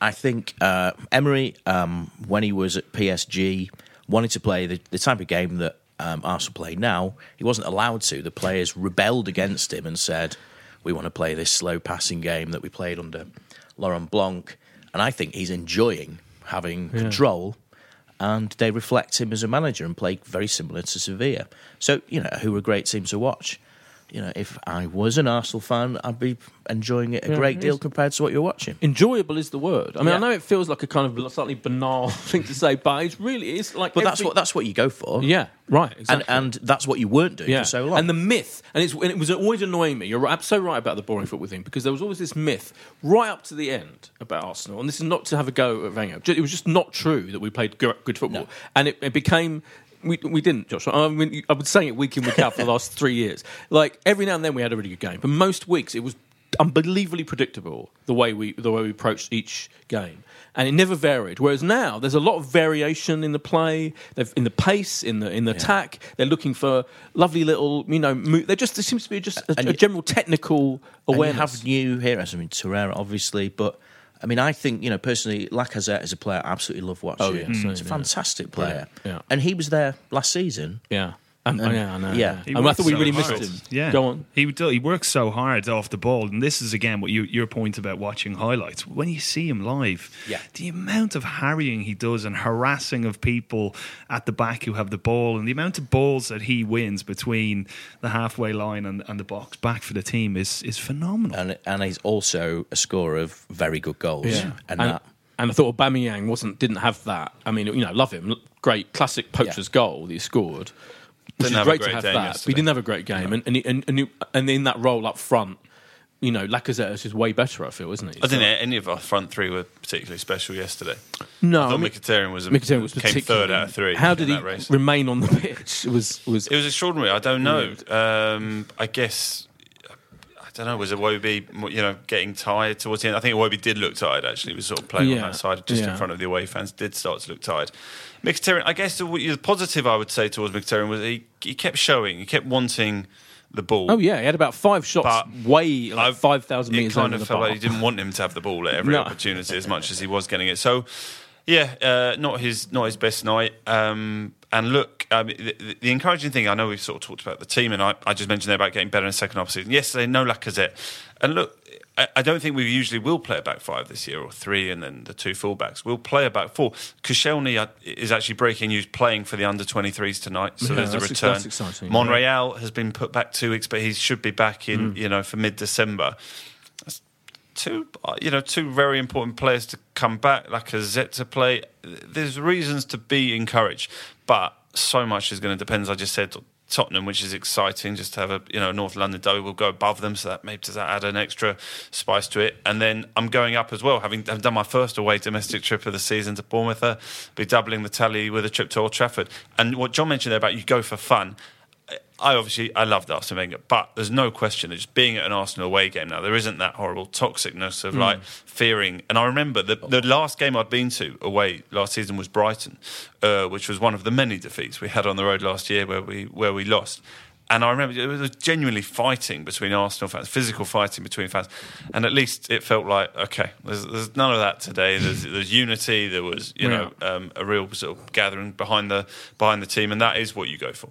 I think uh, Emery, um, when he was at PSG, wanted to play the, the type of game that um, Arsenal play now. He wasn't allowed to. The players rebelled against him and said, "We want to play this slow passing game that we played under Laurent Blanc." And I think he's enjoying having control. And they reflect him as a manager and play very similar to Sevilla. So, you know, who were a great team to watch. You know, if I was an Arsenal fan, I'd be enjoying it a Yeah, great it deal is. compared to what you're watching. Enjoyable is the word. I mean, I know it feels like a kind of slightly banal thing to say, but it's really it's like. But that's what that's what you go for. Yeah, right. Exactly. And and that's what you weren't doing yeah. for so long. And the myth, and, it's, and it was always annoying me. You're right, so right about the boring football thing because there was always this myth right up to the end about Arsenal, and this is not to have a go at Wenger. It was just not true that we played good football, No. and it, it became. We, we didn't, Josh. I mean, I've been saying it week in week out for the last three years. Like every now and then, we had a really good game, but most weeks it was unbelievably predictable the way we the way we approached each game, and it never varied. Whereas now, there's a lot of variation in the play, in the pace, in the in the attack. They're looking for lovely little, you know. Mo- they just there seems to be just a, a general technical awareness. have new heroes. I mean, Torreira, obviously, but I mean, I think you know personally, Lacazette is a player I absolutely love watching. Oh, yeah, he's a fantastic player, Yeah. and he was there last season. yeah, Yeah, I know. yeah. He I, mean, I thought we so really hard. missed him. Yeah, go on. He do, he works so hard off the ball, and this is again what you, your point about watching highlights. When you see him live, Yeah. the amount of harrying he does and harassing of people at the back who have the ball, and the amount of balls that he wins between the halfway line and, and the box back for the team is is phenomenal. and and he's also a scorer of very good goals. Yeah, and, and, that and I thought Aubameyang wasn't didn't have that. I mean, you know, love him, great classic poacher's goal that he scored. Which Didn't is have a great great to have game that. But yesterday. he didn't have a great game, and and, he, and and, he, and in that role up front, you know, Lacazette is just way better. I feel, isn't he? I didn't think any of our front three were particularly special yesterday. No, I thought I mean, Mkhitaryan was, a, Mkhitaryan was came particularly- third out of three. How in did he that race. remain on the pitch? It was was It was extraordinary. I don't know. Um, I guess I don't know. Was Iwobi, you know, getting tired towards the end? I think Iwobi did look tired. Actually, he was sort of playing Yeah. on that side, just Yeah. in front of the away fans. Did start to look tired. Mkhitaryan, I guess the, the positive I would say towards Mkhitaryan was he, he kept showing, he kept wanting the ball. oh yeah, he had about five shots, But way like five thousand It meters kind of felt bar. like he didn't want him to have the ball at every No. opportunity as much as he was getting it. So, yeah, uh, not his not his best night. Um, and look, um, the, the- encouraging thing I know we've sort of talked about the team, and I, I just mentioned there about getting better in the second half of season. Yesterday, no Lacazette, and look. I- I don't think we usually will play a back five this year or three, and then the two fullbacks. We'll play a back four. Koscielny uh, is actually breaking news, playing for the under 23s tonight, so Yeah, there's a return. that's exciting. Monreal has been put back two weeks, but he should be back Mm. in, you know, for mid December two, uh, you know, two very important players to come back, Lacazette to play. There's reasons to be encouraged, but so much is going to depend. As I just said, Tottenham, which is exciting, just to have a you know North London derby will go above them, so that maybe does that add an extra spice to it. And then I'm going up as well, having done my first away domestic trip of the season to Bournemouth, uh, be doubling the tally with a trip to Old Trafford. And what John mentioned there about you go for fun. I obviously I loved Arsene Wenger, but there's no question that just being at an Arsenal away game now, there isn't that horrible toxicness Hmm. of like fearing. And I remember the the last game I'd been to away last season was Brighton, uh, which was one of the many defeats we had on the road last year where we where we lost. And I remember it was genuinely fighting between Arsenal fans, physical fighting between fans, and at least it felt like okay, there's, there's none of that today. There's, there's unity. There was you know um, a real sort of gathering behind the behind the team, and that is what you go for.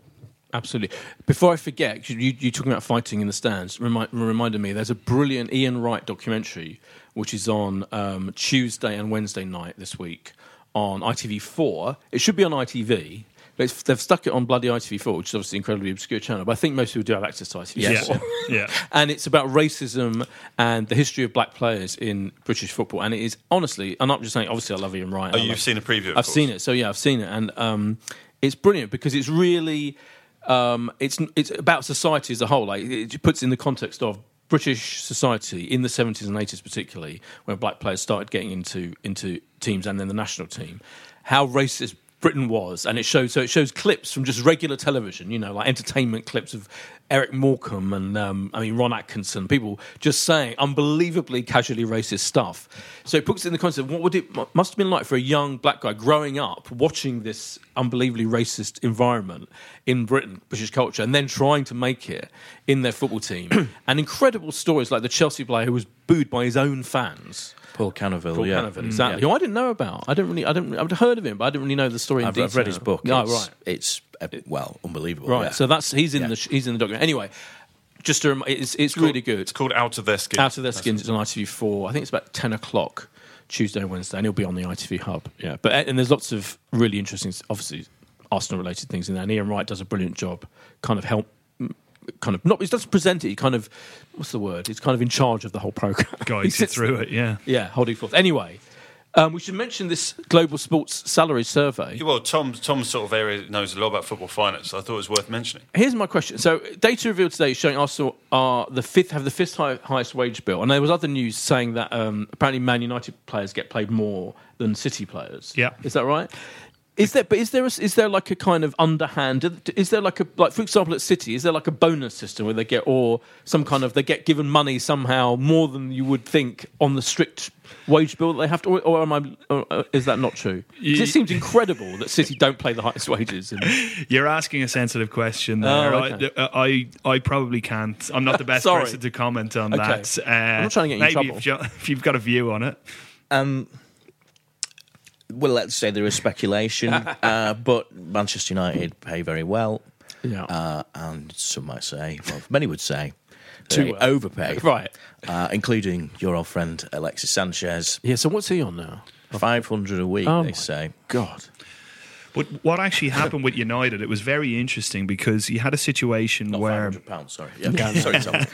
Absolutely. Before I forget, you, you talking about fighting in the stands remi- reminded me. There's a brilliant Ian Wright documentary which is on um, Tuesday and Wednesday night this week on ITV4. It should be on ITV, but it's, they've stuck it on bloody ITV4, which is obviously an incredibly obscure channel. But I think most people do have access to ITV4. Yeah. Yeah. and it's about racism and the history of black players in British football. And it is honestly, I'm not just saying. Obviously, I love Ian Wright. Oh, I you've love- seen a preview, of I've course. seen it. So yeah, I've seen it, and um, it's brilliant because it's really um, it's it's about society as a whole. Like it puts in the context of British society in the 70s and 80s, particularly when black players started getting into into teams and then the national team, how racist Britain was, and it shows so it shows clips from just regular television, you know, like entertainment clips of Eric Morecambe and um, I mean Ron Atkinson, people just saying unbelievably casually racist stuff. So it puts it in the context of what would it must have been like for a young black guy growing up watching this unbelievably racist environment in Britain, British culture, and then trying to make it in their football team. and incredible stories like the Chelsea player who was booed by his own fans. Paul Canoville, Paul yeah, Canoville, exactly. Yeah. Who I didn't know about. I didn't really. I didn't. I'd heard of him, but I didn't really know the story. In I've, I've read his book. Yeah, it's, right. It's uh, well, unbelievable. Right. yeah. So that's he's in Yeah. the he's in the document. Anyway, just to rem- it's it's really good. It's called Out of Their Skin. Out of their skins. It's on ITV4. I think it's about ten o'clock Tuesday Wednesday, and it'll be on the ITV hub. Yeah, but and there's lots of really interesting, obviously Arsenal related things in there. And Ian Wright does a brilliant job, kind of help. Kind of not. He doesn't present it. He kind of, what's the word? He's kind of in charge of the whole program. he Guides you sits through it, yeah. yeah, holding forth. Anyway, um, we should mention this global sports salary survey. Well, Tom, Tom's sort of area knows a lot about football finance, so I thought it was worth mentioning. Here's my question. So, data revealed today is showing Arsenal are the fifth have the fifth high, highest wage bill, and there was other news saying that um, apparently Man United players get paid more than City players. Yeah. is that right? Is there, but is there a, is there like a kind of underhand? Is there like a like for example at City? Is there like a bonus system where they get or some kind of they get given money somehow more than you would think on the strict wage bill that they have to? Or, or am I? Or, uh, is that not true? It seems incredible that City don't play the highest wages. And, You're asking a sensitive question Oh, there. okay. I, I, I probably can't. I'm not the best person to comment on Okay. that. Uh, I'm not trying to get you in maybe trouble. If, you, if you've got a view on it. Um, well, let's say there is speculation, uh, but Manchester United pay very well. Yeah. uh, and some might say, well, many would say, Too well. overpay, Right. Uh, including your old friend Alexis Sanchez, Yeah. So what's he on now? five hundred a week. Oh they my say. God. But what actually happened with United, it was very interesting because you had a situation Not where five hundred pounds. Sorry. Yeah. sorry, Tom.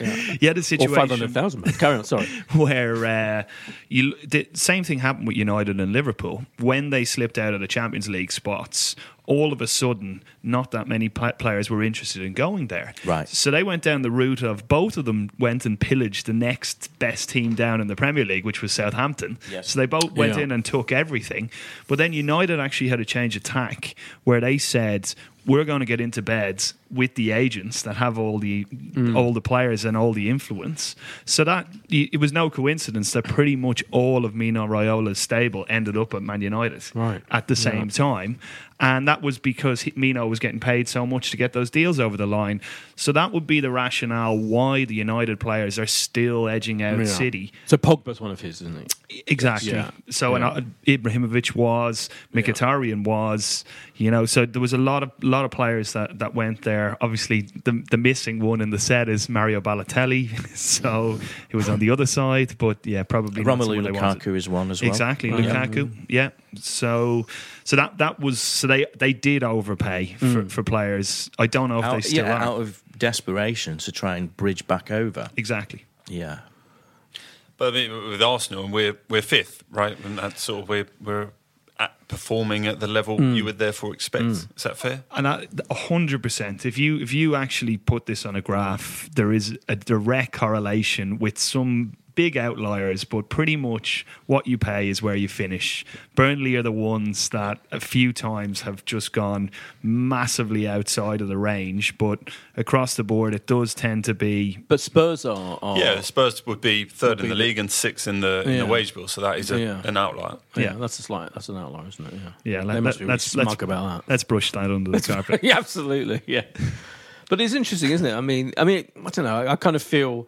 you had a Or situation five hundred thousand. Carry on. Sorry. where uh, you the same thing happened with United and Liverpool when they slipped out of the Champions League spots. All of a sudden, not that many players were interested in going there. Right. So they went down the route of both of them went and pillaged the next best team down in the Premier League, which was Southampton. Yes. So they both went Yeah. in and took everything. But then United actually had a change of tack where they said, we're going to get into beds with the agents that have all the Mm. all the players and all the influence. So that it was no coincidence that pretty much all of Mino Raiola's stable ended up at Man United Right. at the same time, and that was because Mino was getting paid so much to get those deals over the line. So that would be the rationale why the United players are still edging out Yeah. City. So Pogba's one of his, isn't he? Exactly. Yeah. So Yeah. and uh, Ibrahimovic was, Mkhitaryan was, you know. So there was a lot of lot of players that, that went there. Obviously, the the missing one in the set is Mario Balotelli. so he was on the other side, but yeah, probably Romelu someone they wanted. Lukaku is one as well. Exactly, Yeah. Lukaku. Yeah. So so that that was so they they did overpay for, hmm. for players. I don't know if they still yeah, are. out of desperation to try and bridge back over. exactly. Yeah. But I mean, with Arsenal, and we're we're fifth, right? And that's sort of we're we're at performing at the level hmm. you would therefore expect. Hmm. Is that fair? And a hundred percent. If you if you actually put this on a graph, there is a direct correlation with some big outliers, but pretty much what you pay is where you finish. Burnley are the ones that a few times have just gone massively outside of the range, but across the board, it does tend to be But Spurs are. are Yeah, Spurs would be third Would in the be the- league and sixth in the in the wage bill. So that is a, Yeah. an outlier. yeah, Yeah. that's a slight. That's an outlier, isn't it? Yeah. yeah. they let, really let's, smug let's, about that. let's brush that under the carpet. yeah, absolutely. Yeah, but it's interesting, isn't it? I mean, I mean, I don't know. I, I kind of feel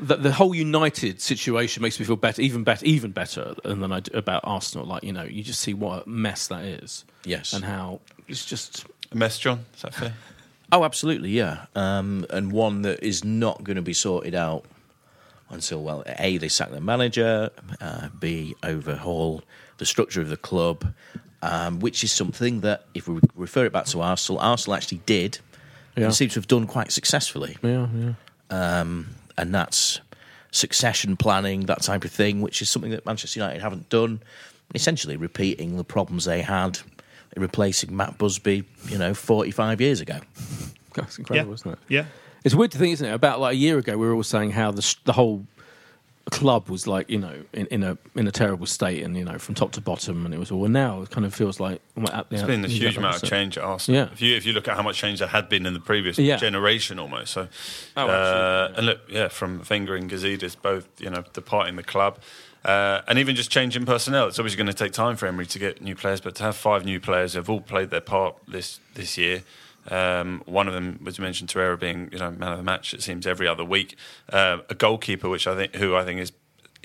that the whole United situation makes me feel better, even better, even better than I do about Arsenal. Like you know, you just see what a mess that is. Yes. and how it's just A mess, John. Is that fair? Oh, absolutely, yeah. Um, and one that is not going to be sorted out until, well, A, they sack the manager, uh, B, overhaul the structure of the club, um, which is something that, if we refer it back to Arsenal, Arsenal actually did Yeah. and seems to have done quite successfully. yeah, yeah. Um, and that's succession planning, that type of thing, which is something that Manchester United haven't done. Essentially, repeating the problems they had in replacing Matt Busby, you know, 45 years ago. That's incredible, Yeah. isn't it? yeah. It's weird to think, isn't it? About like a year ago, we were all saying how the the whole club was like you know in, in a in a terrible state and you know from top to bottom, and it was all. Well, now it kind of feels like well, at the- It's been a huge amount of opposite. change at Arsenal. Yeah. If you if you look at how much change there had been in the previous Yeah. generation, almost. So, Oh, uh, absolutely. and look, yeah, from Wenger and Gazidis both, you know, departing the club, uh, and even just changing personnel. It's obviously going to take time for Emery to get new players, but to have five new players who've all played their part this this year. Um, one of them was mentioned Torreira being, you know, man of the match. It seems every other week. Uh, a goalkeeper, which I think, who I think is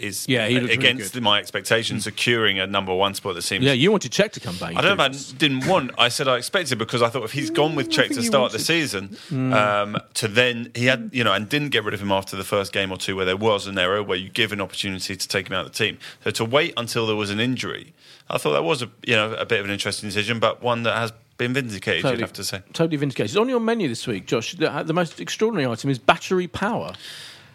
is Yeah, he looked really against my expectations, securing a number one spot that seems Yeah, you wanted Cech to come back. I don't know if I didn't want. I said I expected because I thought if he's gone with Mm, Cech to start the season, Mm. um, to then he had you know and didn't get rid of him after the first game or two where there was an error where you give an opportunity to take him out of the team. So to wait until there was an injury, I thought that was a you know a bit of an interesting decision, but one that has been vindicated. You'd have to say. Totally vindicated. It's On your menu this week, Josh, the, the most extraordinary item is battery power.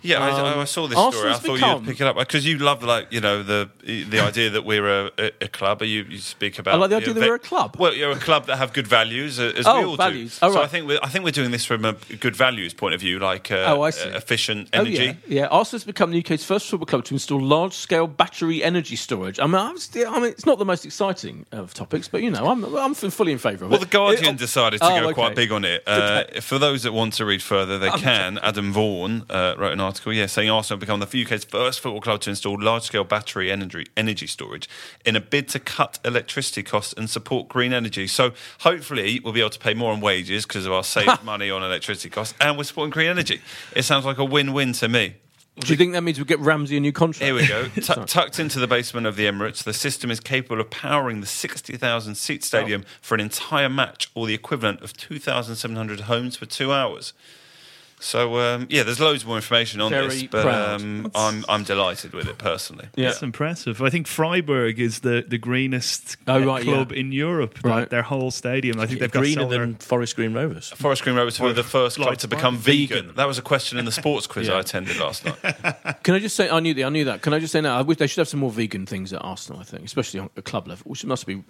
Yeah, I, Um, I saw this story. I thought become- you'd pick it up because you love like you know the the idea that we're a, a, a club. You, you speak about. I like the idea know, that we're a club. Well, you're a club that have good values, uh, as Oh, we all values. do. Oh, so I think we're, I think we're doing this from a good values point of view, like uh, Oh, I see. uh, efficient Oh, energy. yeah, yeah. Arsenal's become the UK's first football club to install large-scale battery energy storage. I mean, I'm still, I mean, it's not the most exciting of topics, but you know, I'm I'm fully in favour of Well, it. the Guardian It- decided to oh, go okay. quite big on it. Uh, for those that want to read further, they can. Adam Vaughan uh, wrote an article, yeah, saying Arsenal have become the UK's first football club to install large-scale battery energy energy storage in a bid to cut electricity costs and support green energy. So hopefully we'll be able to pay more on wages because of our saved money on electricity costs, and we're supporting green energy. It sounds like a win-win to me. Do you think that means we get Ramsey a new contract? Here we go. Tu tucked into the basement of the Emirates, the system is capable of powering the 60,000 seat stadium Oh. for an entire match, or the equivalent of 2,700 homes for two hours. So um, yeah, there's loads more information on Very this, but um, I'm I'm delighted with it personally. Yeah. That's impressive. I think Freiburg is the, the greenest Oh, uh, right, club yeah. in Europe. Their- Right. Their, whole stadium. I think they've got greener solar- than Forest Green Rovers. Forest Green Rovers were the first club Like to become vegan. vegan. That was a question in the sports quiz Yeah. I attended last night. Can I just say I knew that I knew that. Can I just say now? I wish they should have some more vegan things at Arsenal. I think, especially on a club level, which must be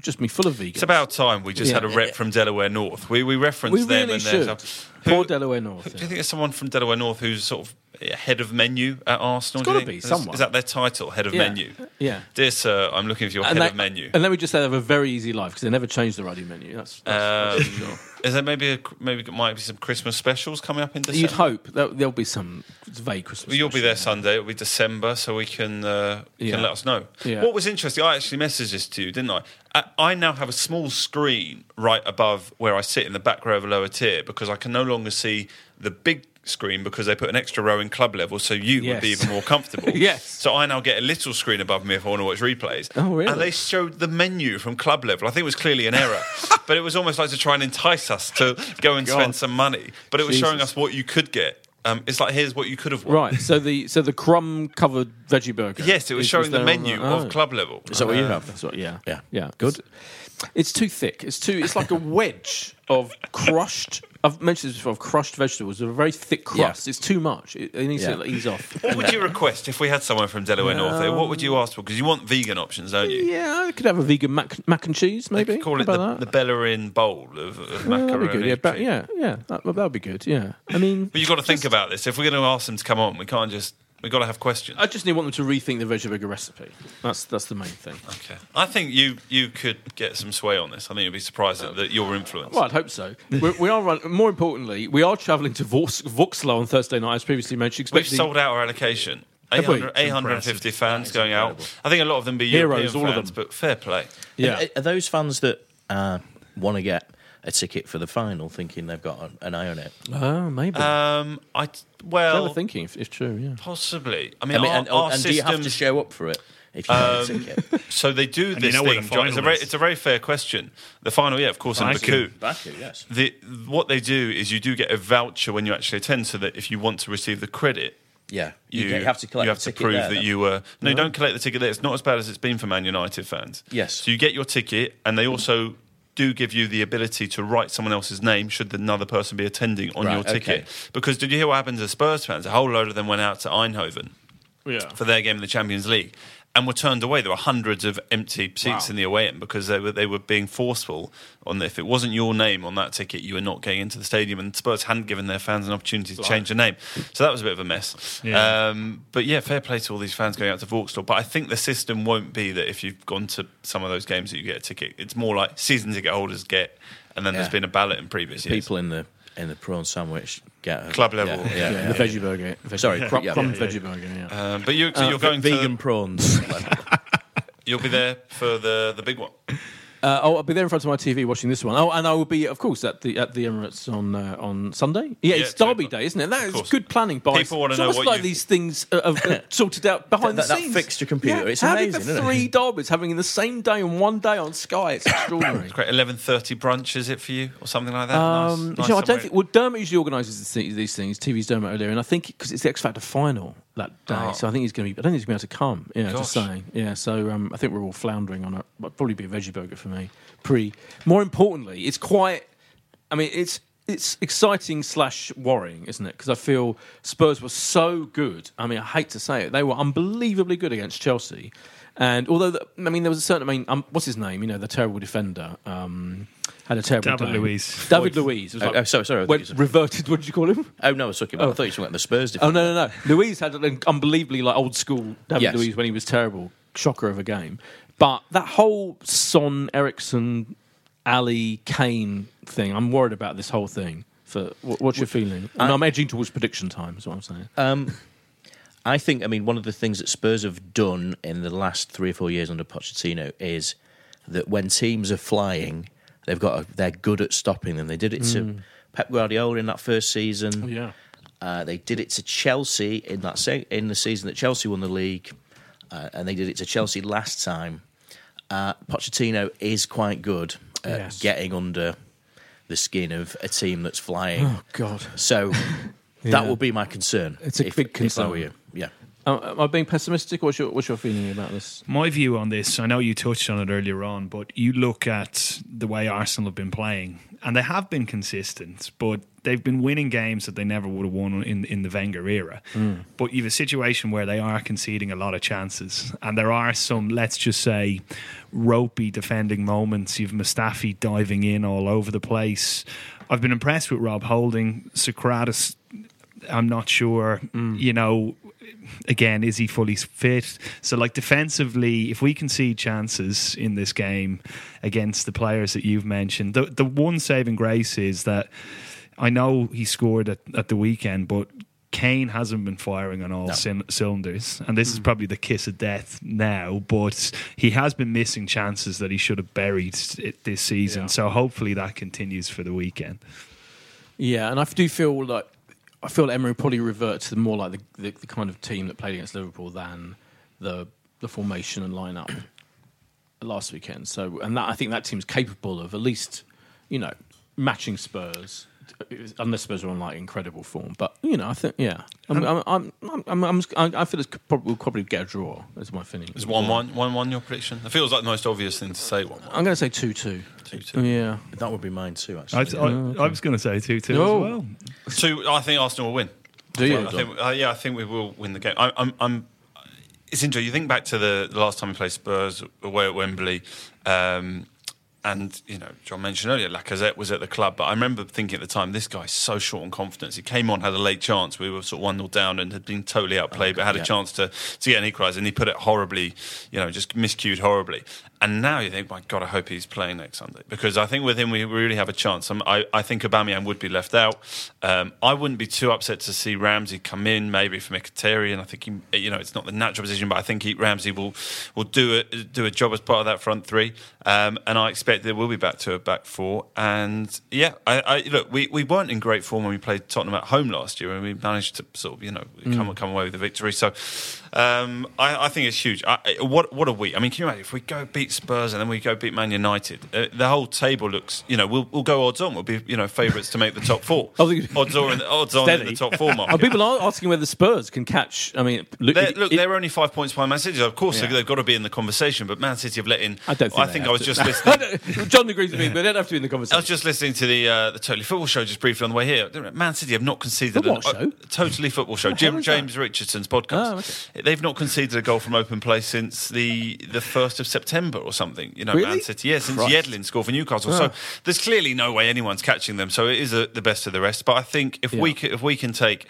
just be full of vegans. It's about time we just Yeah. had a rep from Delaware North. We we referenced we them really and should. there's Poor Delaware North. Do you think it's someone from Delaware North who's sort of head of menu at Arsenal? It's you gotta be Is- someone. Is that their title, head of Yeah. menu? Yeah. Dear sir, I'm looking for your And, head they- of menu. and let me just say they have a very easy life because they never change the ruddy menu. That's, that's, Um, that's sure. is there maybe a, maybe it might be some Christmas specials coming up in December? You'd hope that there'll be some vague Christmas. Well, you'll be there Sunday. It'll be December, so we can uh, you Yeah. can let us know. Yeah. What was interesting, I actually messaged this to you, didn't I? I? I now have a small screen right above where I sit in the back row of a lower tier because I can no longer see the big screen because they put an extra row in club level, so you would be even more comfortable. Yes. So I now get a little screen above me if I want to watch replays. Oh, really? And they showed the menu from club level. I think it was clearly an error, but it was almost like to try and entice us to go and spend some money. But it was showing us what you could get. Um, it's like here's what you could have won. Right. So the so the crumb covered veggie burger. Yes, it was is- showing the there on menu oh. of club level. Is that what you have? That's what, yeah, Yeah. yeah. Good. It's, it's too thick. It's too. It's like a wedge of crushed. I've mentioned this before. Of crushed vegetables. They're a very thick crust. It's too much. It, it needs Yeah. to ease off. What would you request if we had someone from Delaware North here? What would you um, ask for? Because you want vegan options, don't you? Yeah, I could have a vegan mac, mac and cheese, maybe. call it the, about the that? Bellerin bowl of, of Yeah, that'd macaroni. be good. Yeah, but, yeah, yeah. That would be good. Yeah. I mean, But you've got to think about this. If we're going to ask them to come on, we can't just. We've got to have questions. I just need want them to rethink the veggie burger recipe. That's that's the main thing. Okay. I think you you could get some sway on this. I think you'd be surprised at, at your influence. Well, I'd hope so. We're, we are run, more importantly, we are travelling to Vaux, Vorskla on Thursday night, as previously mentioned. We've Expecting sold out our allocation. Have we? 800, 850 fans going out. I think a lot of them be Heroes, European all of fans, them. but fair play. Yeah. Are, are those fans that uh, want to get a ticket for the final thinking they've got an- an eye on it? Oh, maybe. Um, I Clever well thinking, if, if true. Yeah. possibly. I mean, I mean, our, and, our and do you have to systems- show up for it if you have a ticket? So they do you this know where thing. the John. It's a, final very, is? it's a very fair question. The final, yeah, of course, in Baku. Baku. Baku, yes. The, what they do is you do get a voucher when you actually attend, so that if you want to receive the credit, Yeah, you, you, get- you have to collect you have the to ticket prove there, that then. you were. No, you don't collect the ticket there. It's not as bad as it's been for Man United fans. Yes. So you get your ticket, and they also do give you the ability to write someone else's name should another person be attending on Right, your ticket. okay. Because did you hear what happened to Spurs fans? A whole load of them went out to Eindhoven Yeah. for their game in the Champions League and were turned away. There were hundreds of empty seats Wow. in the away end because they were they were being forceful on the, if it wasn't your name on that ticket, you were not getting into the stadium. And Spurs hadn't given their fans an opportunity to change the name, so that was a bit of a mess. Yeah. Um, but yeah, fair play to all these fans going out to Vorskla. But I think the system won't be that if you've gone to some of those games that you get a ticket. It's more like season ticket holders get, and then there's been a ballot in previous years. People in the in the prawn sandwich get a, Club level. Yeah, yeah, Yeah, yeah. the veggie burger. Veggie, Sorry, crumb, yeah, crumb yeah, veggie burger. Yeah. Um, but you, so Uh, you're going vegan to prawns. you'll be there for the the big one. Uh, oh, I'll be there in front of my TV watching this one. Oh, and I will be, of course, at the at the Emirates on uh, on Sunday. Yeah, Yeah, it's Derby. Day, isn't it? That is good planning. By People wanna it's know what like you- these things are, are sorted out behind That- the that scenes. fixture computer, it's having amazing, the three derbies having in the same day on one day on Sky. It's extraordinary. it's Great, eleven thirty brunch is it for you or something like that? Um, nice, nice you know, I don't think. Well, Dermot usually organises these these things. TV's Dermot earlier, and I think because it's the X Factor final that day, Oh. so I think he's going to be. I don't think he's going to be able to come. Yeah, just saying. Yeah, so um, I think we're all floundering on it. But probably be a veggie burger for me. Pre. More importantly, it's quite. I mean, it's it's exciting slash worrying, isn't it? Because I feel Spurs were so good. I mean, I hate to say it, they were unbelievably good against Chelsea. And although, the, I mean, there was a certain. I mean, um, what's his name? You know, the terrible defender. Um, had a terrible David day. Luiz. David Luiz. Oh, oh, sorry, sorry, Went, thought you said- reverted. What did you call him? oh no, I was talking about. I thought you were talking about the Spurs. Oh no, no, no. Luiz had an unbelievably like old school David Yes. Luiz when he was terrible, shocker of a game. But that whole Son, Eriksen, Alli, Kane thing, I'm worried about this whole thing. For what, what's your feeling? And I'm edging towards prediction time. Is what I'm saying. Um, I think, I mean, one of the things that Spurs have done in the last three or four years under Pochettino is that when teams are flying, they've got a, they're good at stopping them. They did it to Pep Guardiola in that first season. yeah. Uh, they did it to Chelsea in that se- in the season that Chelsea won the league, uh, and they did it to Chelsea last time. Uh, Pochettino is quite good at Yes. getting under the skin of a team that's flying. Oh God. So Yeah. that would be my concern. It's a if- big if I concern. were you. Yeah. Uh, am I being pessimistic? What's your What's your feeling about this? My view on this, I know you touched on it earlier on, but you look at the way Arsenal have been playing, and they have been consistent, but they've been winning games that they never would have won in in the Wenger era. But you have a situation where they are conceding a lot of chances, and there are some, let's just say, ropey defending moments. You've Mustafi diving in all over the place. I've been impressed with Rob Holding, Sokratis. I'm not sure, mm. you know, again, is he fully fit? So, like defensively, if we can see chances in this game against the players that you've mentioned, the the one saving grace is that I know he scored at, at the weekend, but Kane hasn't been firing on all cyn- cylinders, and this is mm. probably the kiss of death now. But he has been missing chances that he should have buried it this season. Yeah. So hopefully that continues for the weekend. Yeah, and I do feel like I feel Emery probably revert to more like the, the, the kind of team that played against Liverpool than the the formation and lineup last weekend. So, and that I think that team's capable of at least you know matching Spurs. Unless Spurs are on like incredible form, but you know, I think yeah, I'm, I'm, I'm, I'm, I'm, I'm, I feel it's probably we'll probably get a draw. Is my feeling. Is one one one one your prediction? It feels like the most obvious thing to say. One one. I'm going to say two two. Two, two. Yeah, That would be mine too, I, actually. I, I was going to say two two two Oh. as well. Two. I think Arsenal will win. do you? I think, uh, yeah, I think we will win the game. I, I'm, I'm. It's interesting. You think back to the, the last time we played Spurs away at Wembley, um, and you know, John mentioned earlier, Lacazette was at the club, but I remember thinking at the time, this guy's so short on confidence. He came on, had a late chance. We were sort of one 0 down and had been totally outplayed, oh, but had yeah. a chance to to get an equaliser, and he put it horribly, you know, just miscued horribly. And now you think, my God, I hope he's playing next Sunday because I think with him we really have a chance. Um, I, I think Aubameyang would be left out. Um, I wouldn't be too upset to see Ramsey come in, maybe for Mkhitaryan. I think he, you know it's not the natural position, but I think he, Ramsey will will do a do a job as part of that front three. Um, and I expect that we'll be back to a back four. And yeah, I, I look, we, we weren't in great form when we played Tottenham at home last year, and we managed to sort of you know come come away with the victory. So um, I, I think it's huge. I, what what a week! I mean, can you imagine if we go beat Spurs and then we go beat Man United? Uh, the whole table looks, you know, we'll we'll go odds on. We'll be you know favourites to make the top four. Odds on in the, odds on in the top four mark. Oh, people are asking whether Spurs can catch. I mean, look, They're, look, it- they're only five points behind Man City. Of course, Yeah. they've got to be in the conversation. But Man City have let in. I don't think. I think I was to. just listening. John agrees with me, but they don't have to be in the conversation. I was just listening to the uh, the Totally Football Show just briefly on the way here. Man City have not conceded what an, show? uh, Totally Football Show. What the hell Jim is that? James Richardson's podcast. Oh, okay. They've not conceded a goal from open play since the the first of September or something. You know, Really? Man City. Yeah, since Christ. Yedlin scored for Newcastle. Oh. So there's clearly no way anyone's catching them. So it is a, the best of the rest. But I think if we Yeah. ca- if we can take.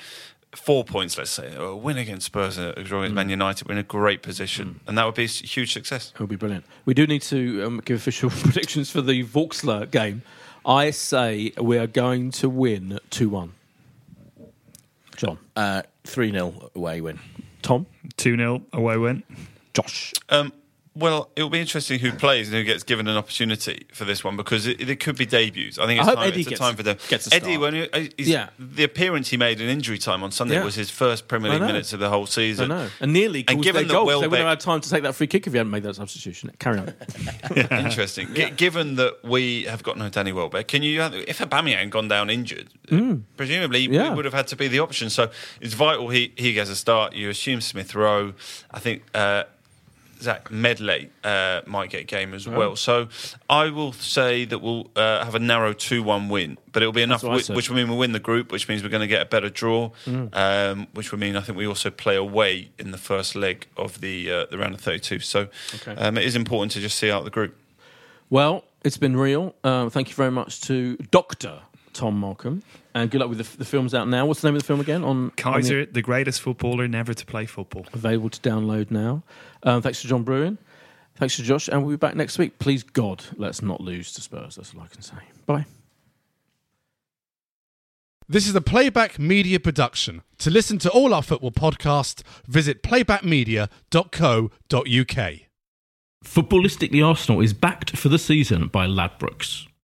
Four points, let's say, a win against Spurs, a draw Mm. against Man United, we're in a great position, and that would be a huge success. It would be brilliant. We do need to um, give official predictions for the Vorskla game. I say we are going to win 2 1. John. Uh, 3 0 away win. Tom. 2 0 away win. Josh. Um, well, it will be interesting who plays and who gets given an opportunity for this one because it, it could be debuts. I think it's, I time, Eddie it's a gets- time for them. Eddie, when he, uh, he's- Yeah. the appearance he made in injury time on Sunday Yeah. was his first Premier League minutes of the whole I season. know. And nearly And given their goal they wouldn't have had time to take that free kick if you hadn't made that substitution. Carry on. Interesting. G- given that we have got no Danny Welbeck, can you have, if Aubameyang had gone down injured, presumably Mm. Yeah. it would have had to be the option. So it's vital he he gets a start. You assume Smith Rowe. I think. Uh, Zech Medley uh, might get a game as well. So I will say that we'll uh, have a narrow 2 1 win, but it'll be enough, what which, said. which will mean we'll win the group, which means we're going to get a better draw, um, which will mean I think we also play away in the first leg of the uh, the round of 32. So Okay. um, it is important to just see out the group. Well, it's been real. Um, thank you very much to Doctor Tom Markham. and good luck with the, the films out now. What's the name of the film again? On on the- Kaiser, the greatest footballer never to play football. available to download now. Um, thanks to John Brewin. Thanks to Josh, and we'll be back next week. Please God, let's not lose to Spurs. That's all I can say. Bye. This is a Playback Media production. To listen to all our football podcasts, visit playbackmedia.co.uk. Footballistically Arsenal is backed for the season by Ladbrokes.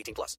18 plus.